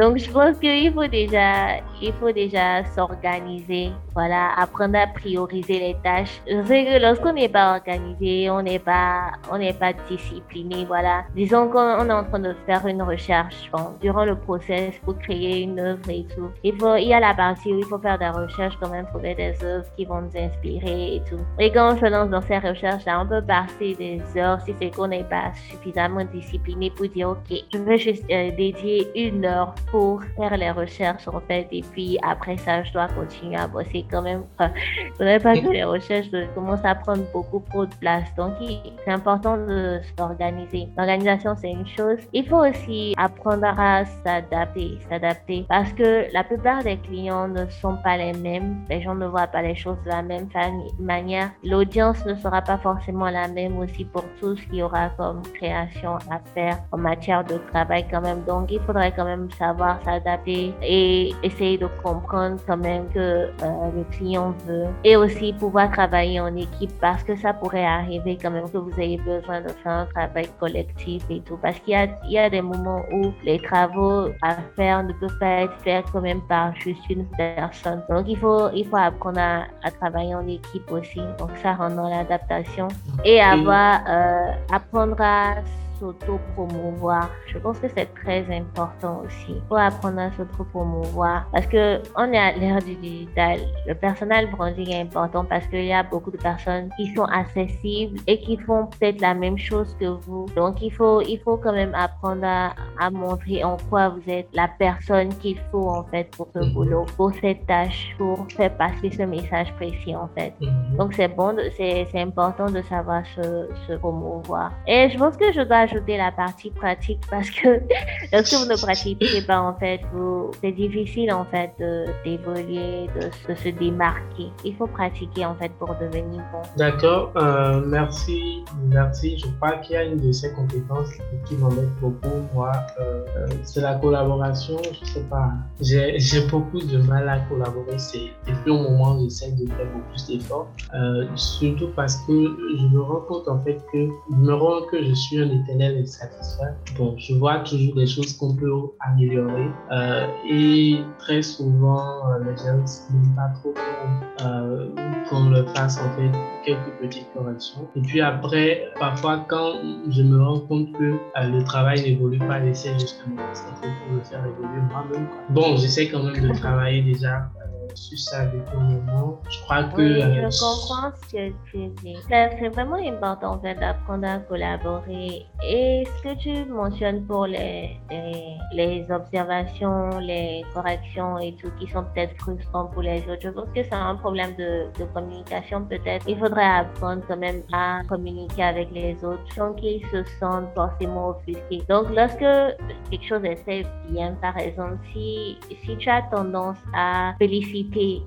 Donc, je pense qu'il faut déjà, il faut déjà s'organiser, voilà, apprendre à prioriser les tâches. Je sais que lorsqu'on n'est pas organisé, on n'est pas, on n'est pas discipliné, voilà. Disons qu'on est en train de faire une recherche, bon, durant le process pour créer une œuvre et tout. Il faut, il y a la partie où il faut faire des recherches, quand même trouver des œuvres qui vont nous inspirer et tout. Et quand on se lance dans ces recherches-là, on peut passer des heures si c'est qu'on n'est pas suffisamment discipliné pour dire, OK, je vais juste euh, dédier une heure pour faire les recherches, en fait, et puis après ça, je dois continuer à bosser quand même. Vous n'avez pas que les recherches commencent à prendre beaucoup trop de place. Donc, c'est important de s'organiser. L'organisation, c'est une chose. Il faut aussi apprendre à s'adapter, s'adapter. Parce que la plupart des clients ne sont pas les mêmes. Les gens ne voient pas les choses de la même manière. L'audience ne sera pas forcément la même aussi pour tout ce qu'il y aura comme création à faire en matière de travail quand même. Donc, il faudrait quand même savoir s'adapter et essayer de comprendre quand même que euh, le client veut. Et aussi pouvoir travailler en équipe parce que ça pourrait arriver quand même que vous ayez besoin de faire un travail collectif et tout. Parce qu'il y a, il y a des moments où les travaux à faire ne peuvent pas être faits quand même par juste une personne. Donc, il faut, il faut apprendre à, à travailler en équipe aussi. Donc, ça rend dans l'adaptation et avoir, euh, apprendre à s'auto-promouvoir. Je pense que c'est très important aussi pour apprendre à s'auto-promouvoir parce que on est à l'ère du digital. Le personnel branding est important parce qu'il y a beaucoup de personnes qui sont accessibles et qui font peut-être la même chose que vous. Donc il faut, il faut quand même apprendre à, à montrer en quoi vous êtes la personne qu'il faut en fait pour ce boulot, pour cette tâche, pour faire passer ce message précis en fait. Mhm. Donc c'est bon, c'est important de savoir se, se promouvoir. Et je pense que je dois ajouter la partie pratique parce que lorsque vous ne pratiquez pas, en fait, vous, c'est difficile, en fait, d'évoluer, de, se démarquer. Il faut pratiquer, en fait, pour devenir bon. D'accord. Euh, merci. Merci. Je crois qu'il y a une de ces compétences qui m'embête beaucoup, moi. Euh, euh, c'est la collaboration. Je sais pas. J'ai, beaucoup de mal à collaborer. C'est depuis au moment j'essaie de faire beaucoup plus d'efforts. surtout parce que je me rends compte, en fait, que je me rends que je suis un éternel est satisfait. Bon, je vois toujours des choses qu'on peut améliorer euh, et très souvent euh, les gens n'aiment pas trop euh, qu'on le fasse en fait quelques petites corrections. Et puis après, parfois quand je me rends compte que le travail n'évolue pas, j'essaie justement de pour le faire évoluer moi-même. Bon, j'essaie quand même de travailler déjà ça. Je crois que. Oui, je euh, comprends ce que tu dis. C'est vraiment important d'apprendre à collaborer. Et ce que tu mentionnes pour les, les, observations, les corrections et tout, qui sont peut-être frustrants pour les autres, je pense que c'est un problème de, de communication peut-être. Il faudrait apprendre quand même à communiquer avec les autres sans qu'ils se sentent forcément offusqués. Donc, lorsque quelque chose est fait bien, par exemple, si, si tu as tendance à féliciter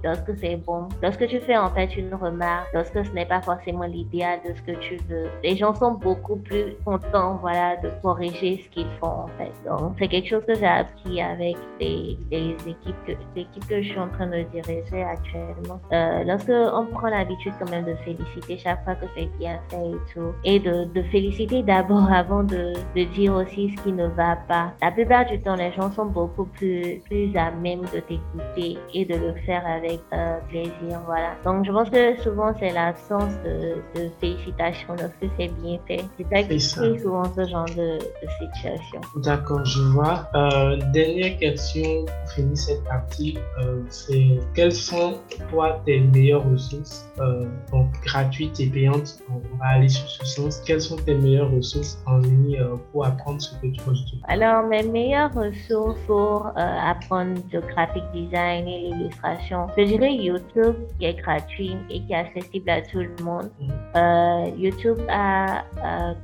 lorsque c'est bon, lorsque tu fais en fait une remarque, lorsque ce n'est pas forcément l'idéal de ce que tu veux, les gens sont beaucoup plus contents, voilà, de corriger ce qu'ils font en fait. Donc, c'est quelque chose que j'ai appris avec les, les équipes que, l'équipe que je suis en train de diriger actuellement. Euh, lorsque on prend l'habitude quand même de féliciter chaque fois que c'est bien fait et tout, et de, de féliciter d'abord avant de, de dire aussi ce qui ne va pas. La plupart du temps, les gens sont beaucoup plus, plus à même de t'écouter et de le faire avec euh, plaisir. Voilà. Donc, je pense que souvent, c'est l'absence de, de félicitations lorsque c'est bien fait. C'est ça qui crée souvent ce genre de, situation. D'accord, je vois. Euh, dernière question pour finir cette partie, euh, c'est quelles sont, toi, tes meilleures ressources donc, gratuites et payantes? On va aller sur ce sens. Quelles sont tes meilleures ressources en ligne pour apprendre ce que tu veux Alors, mes meilleures ressources pour apprendre le graphic design et l'illustration, je dirais YouTube qui est gratuit et qui est accessible à tout le monde. Euh, YouTube a,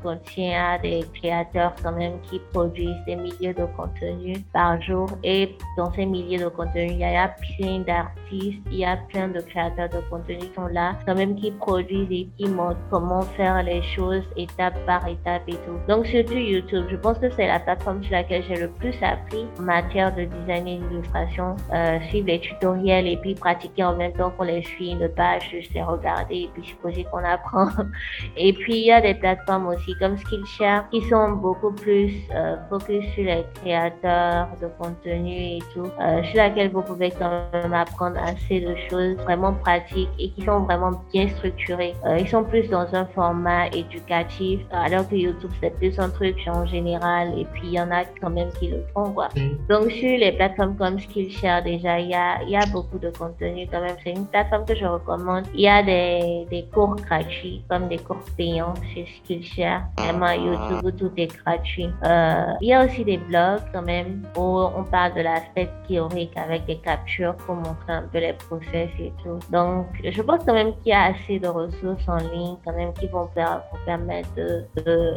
contient des créateurs quand même qui produisent des milliers de contenus par jour. Et dans ces milliers de contenus, il y a plein d'artistes, il y a plein de créateurs de contenus qui sont là quand même qui produisent et qui montrent comment faire les choses étape par étape et tout. Donc surtout YouTube, je pense que c'est la plateforme sur laquelle j'ai le plus appris en matière de design et d'illustration, euh, suivre les tutoriels et puis pratiquer en même temps qu'on les suit, ne pas juste les regarder et puis supposer qu'on apprend. Et puis il y a des plateformes aussi comme Skillshare qui sont beaucoup plus euh, focus sur les créateurs de contenu et tout, euh, sur laquelle vous pouvez quand même apprendre assez de choses vraiment pratiques et qui sont vraiment bien structurées. Euh, ils sont plus dans un format éducatif, alors que YouTube c'est plus un truc en général et puis il y en a quand même qui le font quoi. Mm. Donc sur les plateformes comme Skillshare déjà il y a, il y a beaucoup de contenu quand même. C'est une plateforme que je recommande. Il y a des, des cours gratuits comme des cours payants sur Skillshare. Vraiment YouTube tout est gratuit. Euh, il y a aussi des blogs quand même où on parle de l'aspect théorique avec des captures pour montrer un peu les process et tout. Donc je pense quand même qu'il y a assez de ressources en ligne quand même qui vont vous permettre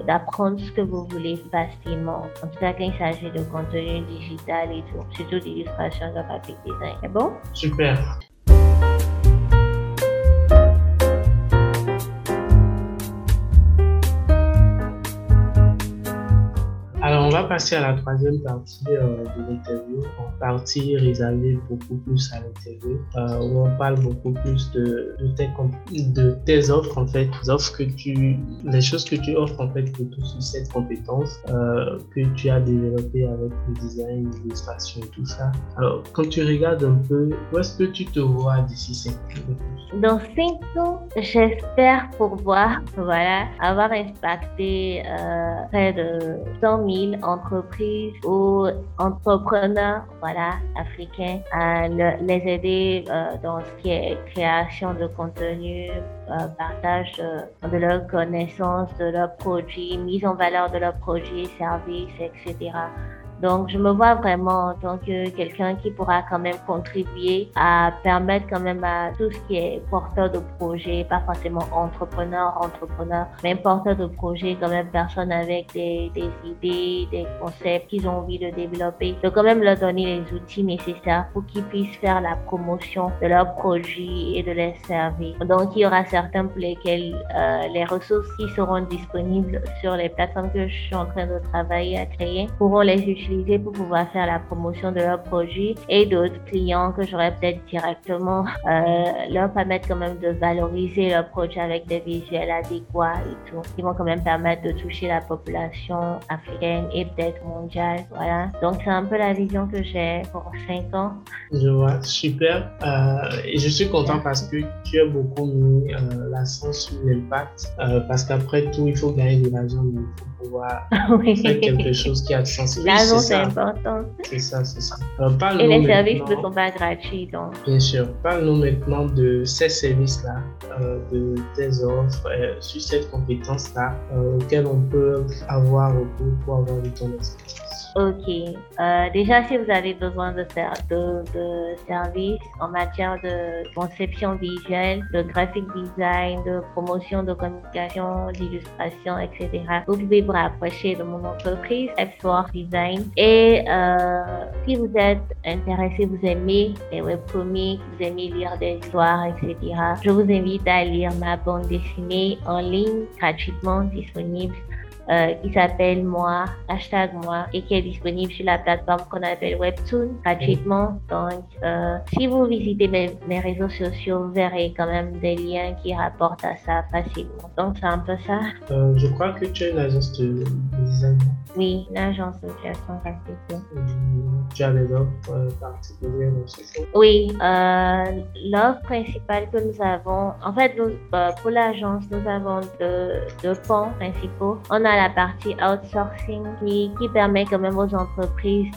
d'apprendre ce que vous voulez facilement. En tout cas quand il s'agit de contenu digital et tout, surtout d'illustration graphic design. C'est bon? Super. Va passer à la troisième partie euh, de l'interview, en partie réservée beaucoup plus à l'interview, euh, où on parle beaucoup plus de, tes, offres, en fait, les choses que tu offres, en fait, pour sur cette compétence euh, que tu as développée avec le design, l'illustration, tout ça. Alors, quand tu regardes un peu, où est-ce que tu te vois d'ici 5 ans Dans 5 ans, j'espère pouvoir, voilà, avoir impacté près de 100 000 entreprises ou entrepreneurs voilà, africains à les aider euh, dans ce qui est création de contenu, euh, partage de, de leurs connaissances, de leurs produits, mise en valeur de leurs produits services, etc. Donc, je me vois vraiment en tant que quelqu'un qui pourra quand même contribuer à permettre quand même à tout ce qui est porteur de projet, pas forcément entrepreneur, entrepreneur, mais porteur de projet, quand même personne avec des, des idées, des concepts qu'ils ont envie de développer, de quand même leur donner les outils nécessaires pour qu'ils puissent faire la promotion de leurs produits et de leurs services. Donc, il y aura certains pour lesquels euh, les ressources qui seront disponibles sur les plateformes que je suis en train de travailler à créer pourront les utiliser pour pouvoir faire la promotion de leurs produits et d'autres clients que j'aurais peut-être directement euh, leur permettre quand même de valoriser leurs produits avec des visuels adéquats et tout, qui vont quand même permettre de toucher la population africaine et peut-être mondiale. Voilà. Donc c'est un peu la vision que j'ai pour 5 ans. Je vois, super. Euh, et je suis content parce que tu as beaucoup mis euh, l'accent sur l'impact parce qu'après tout, il faut gagner de l'argent, mais il faut pouvoir faire quelque chose qui a de sens c'est important. C'est ça, c'est ça. Et les services ne sont pas gratuits, donc. Bien sûr. Parle-nous maintenant de ces services-là, euh, de tes offres, euh, sur cette compétence-là, euh, auxquelles on peut avoir recours pour avoir du temps d'expertise. Ok. Euh, déjà, si vous avez besoin de, faire de, de services en matière de conception visuelle, de graphic design, de promotion de communication, d'illustration, etc., vous pouvez vous rapprocher de mon entreprise, F4 Design. Et euh, si vous êtes intéressé, vous aimez les webcomics, vous aimez lire des histoires, etc., je vous invite à lire ma bande dessinée en ligne gratuitement disponible euh, qui s'appelle Moi, hashtag Moi, et qui est disponible sur la plateforme qu'on appelle Webtoon gratuitement. Donc, euh, si vous visitez mes, mes, réseaux sociaux, vous verrez quand même des liens qui rapportent à ça facilement. Donc, c'est un peu ça. Euh, je crois que tu es une agence de design. Oui, une agence de création graphique. Tu as des offres particulières Oui, l'offre principale que nous avons, en fait, nous, pour l'agence, nous avons deux, deux ponts principaux. On a la partie outsourcing qui, qui permet quand même aux entreprises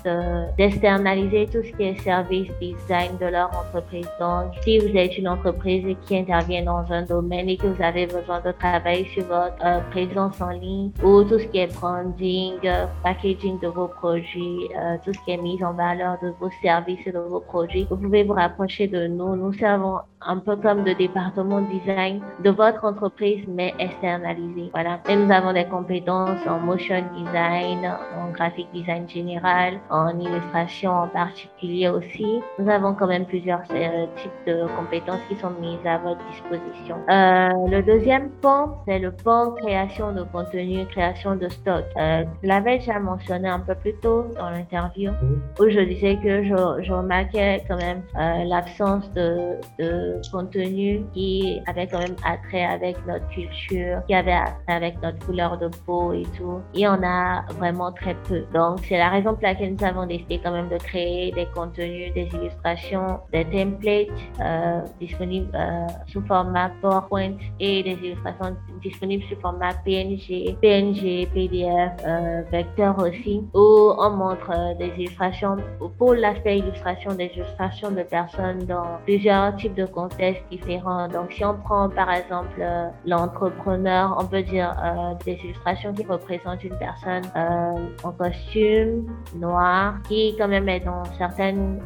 d'externaliser tout ce qui est service design de leur entreprise. Donc, si vous êtes une entreprise qui intervient dans un domaine et que vous avez besoin de travailler sur votre euh, présence en ligne ou tout ce qui est branding, euh, packaging de vos produits, euh, tout ce qui est mise en valeur de vos services et de vos produits, vous pouvez vous rapprocher de nous. Nous servons un peu comme le département design de votre entreprise, mais externalisé. Voilà. Et nous avons des compétences en motion design, en graphic design général, en illustration en particulier aussi. Nous avons quand même plusieurs euh, types de compétences qui sont mises à votre disposition. Euh, le deuxième point, c'est le point création de contenu, création de stock. Euh, je l'avais déjà mentionné un peu plus tôt dans l'interview où je disais que je, je remarquais quand même euh, l'absence de, de contenu qui avait quand même attrait avec notre culture, qui avait attrait avec notre couleur de peau et tout. Et on a vraiment très peu. Donc, c'est la raison pour laquelle nous avons décidé quand même de créer des contenus, des illustrations, des templates euh, disponibles euh, sous format PowerPoint et des illustrations disponibles sous format PNG, PNG, PDF, euh, vecteur aussi, où on montre euh, des illustrations pour l'aspect illustration, des illustrations de personnes dans plusieurs types de contextes différents. Donc, si on prend par exemple euh, l'entrepreneur, on peut dire euh, des illustrations qui représentent une personne euh, en costume noir qui quand même est dans certaines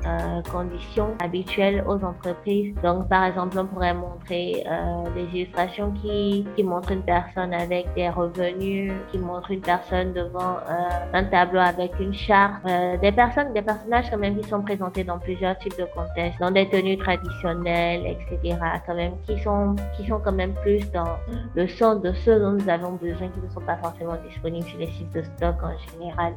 conditions habituelles aux entreprises. Donc, par exemple, on pourrait montrer des illustrations qui, qui montrent une personne avec des revenus, qui montrent une personne devant un tableau avec une charte, des personnes, des personnages quand même qui sont présentés dans plusieurs types de contextes, dans des tenues traditionnelles, etc. Quand même, qui sont, qui sont quand même plus dans le sens de ceux dont nous avons besoin, qui ne sont pas forcément disponibles sur les sites de stock en général.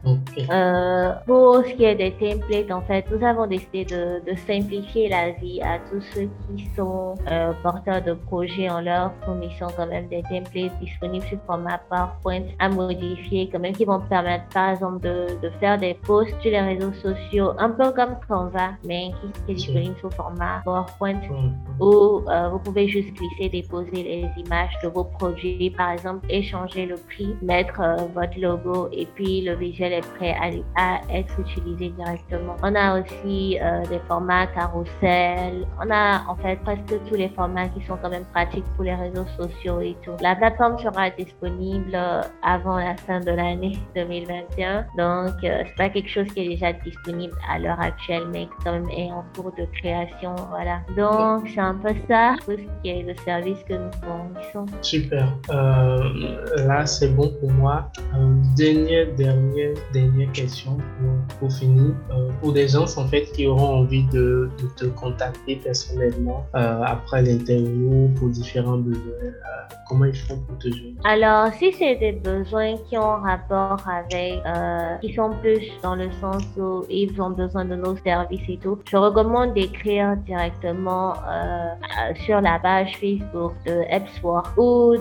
Euh, pour ce qui est des templates, en fait, nous avons décidé de, de simplifier la vie à tous ceux qui sont euh, porteurs de projets en leur fournissant quand même des templates disponibles sous format PowerPoint à modifier, quand même, qui vont permettre, par exemple, de, de faire des posts sur les réseaux sociaux, un peu comme Canva, mais qui, qui est disponible sous format PowerPoint. Où euh, vous pouvez juste glisser, déposer les images de vos produits, par exemple, échanger le prix, mettre euh, votre logo et puis le visuel est prêt à, être utilisé directement. On a aussi euh, des formats carousel, on a en fait presque tous les formats qui sont quand même pratiques pour les réseaux sociaux et tout. La plateforme sera disponible euh, avant la fin de l'année 2021, donc euh, c'est pas quelque chose qui est déjà disponible à l'heure actuelle, mais quand même est en cours de création, voilà. Donc c'est un peu ça, tout ce qui est le service que nous fournissons. Super. Euh, là, c'est bon pour moi. Euh, dernière, dernière, dernière question pour, pour finir. Euh, pour des gens en fait qui auront envie de, de te contacter personnellement après l'interview pour différents besoins, comment ils font pour te joindre? Alors, si c'est des besoins qui ont rapport avec, qui sont plus dans le sens où ils ont besoin de nos services et tout, je recommande d'écrire directement euh, sur la page Facebook de Epsworth ou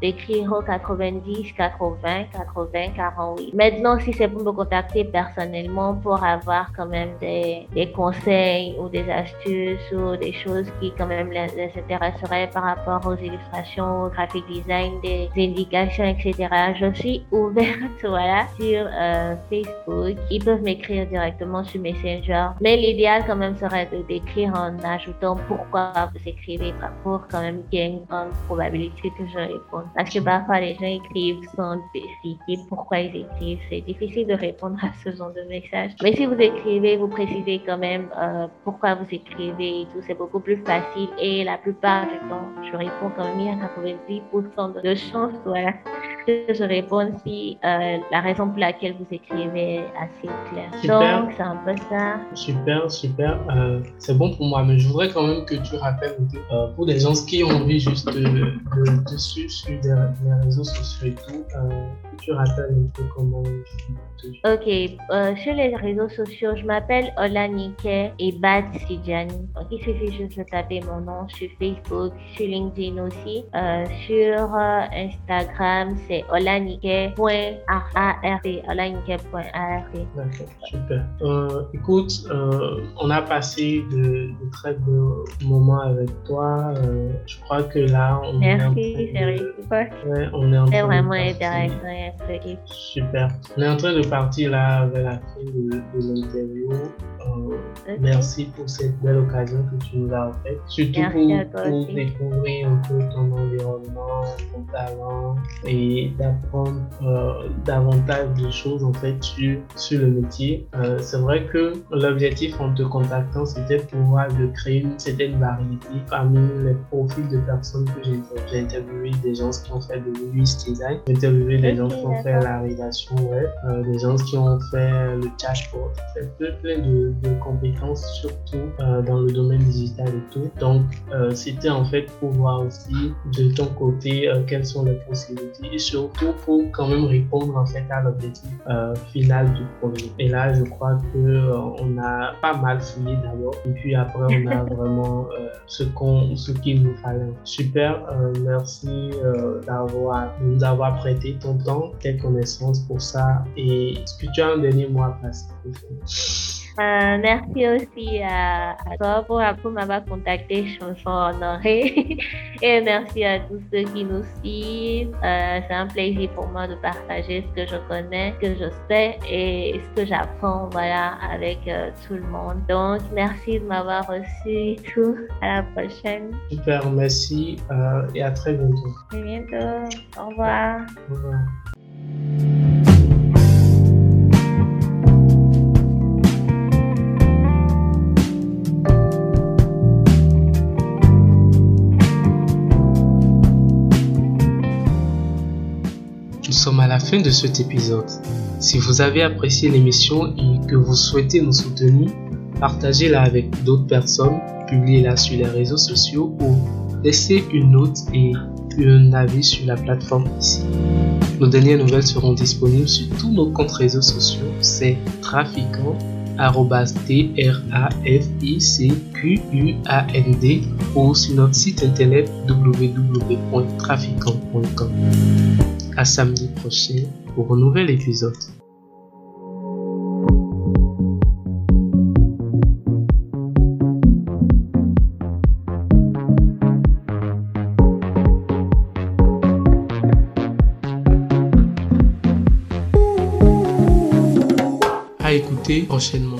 d'écrire au 90 80 80 48. Maintenant, si c'est pour me contacter personnellement pour avoir quand même des, des conseils ou des astuces ou des choses qui quand même les, les intéresseraient par rapport aux illustrations, au graphic design, des indications, etc. Je suis ouverte, voilà, sur euh, Facebook. Ils peuvent m'écrire directement sur Messenger. Mais l'idéal quand même serait d'écrire en ajoutant pourquoi vous écrivez, pas pour quand même qu'il y une grande probabilité que je réponde. Parce que parfois les gens écrivent sans expliquer pourquoi ils écrivent. C'est difficile de répondre à ce genre de message. Mais si vous écrivez, vous précisez quand même euh, pourquoi vous écrivez et tout, c'est beaucoup plus facile. Et la plupart du temps, je réponds quand même à 90% de chance, voilà, que je réponds si euh, la raison pour laquelle vous écrivez est assez claire. Super. Donc, c'est un peu ça. Super, super. Euh, c'est bon pour moi, mais je voudrais quand même que tu rappelles euh, pour des gens qui ont envie juste de, de, de suivre sur des réseaux sociaux et tout, que tu rappelles un peu comment Ok, euh, sur les réseaux sociaux, je m'appelle Olanike et Bat Sidjani. Donc, il suffit juste de taper mon nom sur Facebook, sur LinkedIn aussi. Euh, sur euh, Instagram, c'est olanike.art. Olanike.art. D'accord, super. Euh, écoute, on a passé de, de très beaux moments avec toi. Je crois que là, on est en Merci, train de-. Ouais, on est en train de vraiment instructif. Super. On est en train de partir là vers la fin de, de l'interview. Euh, Merci pour cette belle occasion que tu nous as offerte. Surtout pour, découvrir un peu ton environnement, ton talent et d'apprendre euh, davantage de choses en fait sur, sur le métier. Euh, c'est vrai que l'objectif en te contactant, c'était pouvoir de créer une certaine variété parmi les profils de personnes que j'ai interviewé, des gens qui ont fait de l'UX design, j'ai interviewé des gens qui ont fait la rédaction web, euh, des gens qui ont fait le chatbot, fait plein de, de compétences, surtout euh, dans le domaine digital et tout. Donc, euh, c'était en fait pour voir aussi de ton côté quelles sont les possibilités et surtout pour quand même répondre en fait à l'objectif final du projet. Et là, je crois que on a pas mal fouillé d'abord et puis après, on a vraiment ce qu'on, ce qu'il nous fallait. Super, merci d'avoir nous avoir prêté ton temps, tes connaissances pour ça et est-ce que tu as un dernier mot à passer euh, merci aussi à, toi pour, pour m'avoir contacté, chanson honorée. Et merci à tous ceux qui nous suivent. Euh, c'est un plaisir pour moi de partager ce que je connais, ce que je sais et ce que j'apprends voilà, avec euh, tout le monde. Donc, merci de m'avoir reçu tout. À la prochaine. Super, merci et à très bientôt. À bientôt. Au revoir. Au revoir. Sommes à la fin de cet épisode. Si vous avez apprécié l'émission et que vous souhaitez nous soutenir, partagez-la avec d'autres personnes, publiez-la sur les réseaux sociaux ou laissez une note et un avis sur la plateforme ici. Nos dernières nouvelles seront disponibles sur tous nos comptes réseaux sociaux. C'est trafiquant ou sur notre site internet www.trafiquant.com à samedi prochain pour un nouvel épisode. À écouter prochainement.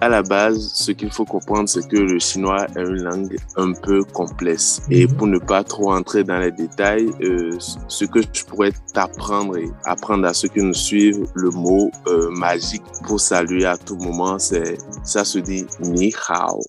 À la base, ce qu'il faut comprendre, c'est que le chinois est une langue un peu complexe. Et mhm. pour ne pas trop entrer dans les détails, euh, ce que je pourrais t'apprendre et apprendre à ceux qui nous suivent, le mot euh, magique pour saluer à tout moment, c'est ça se dit ni hao.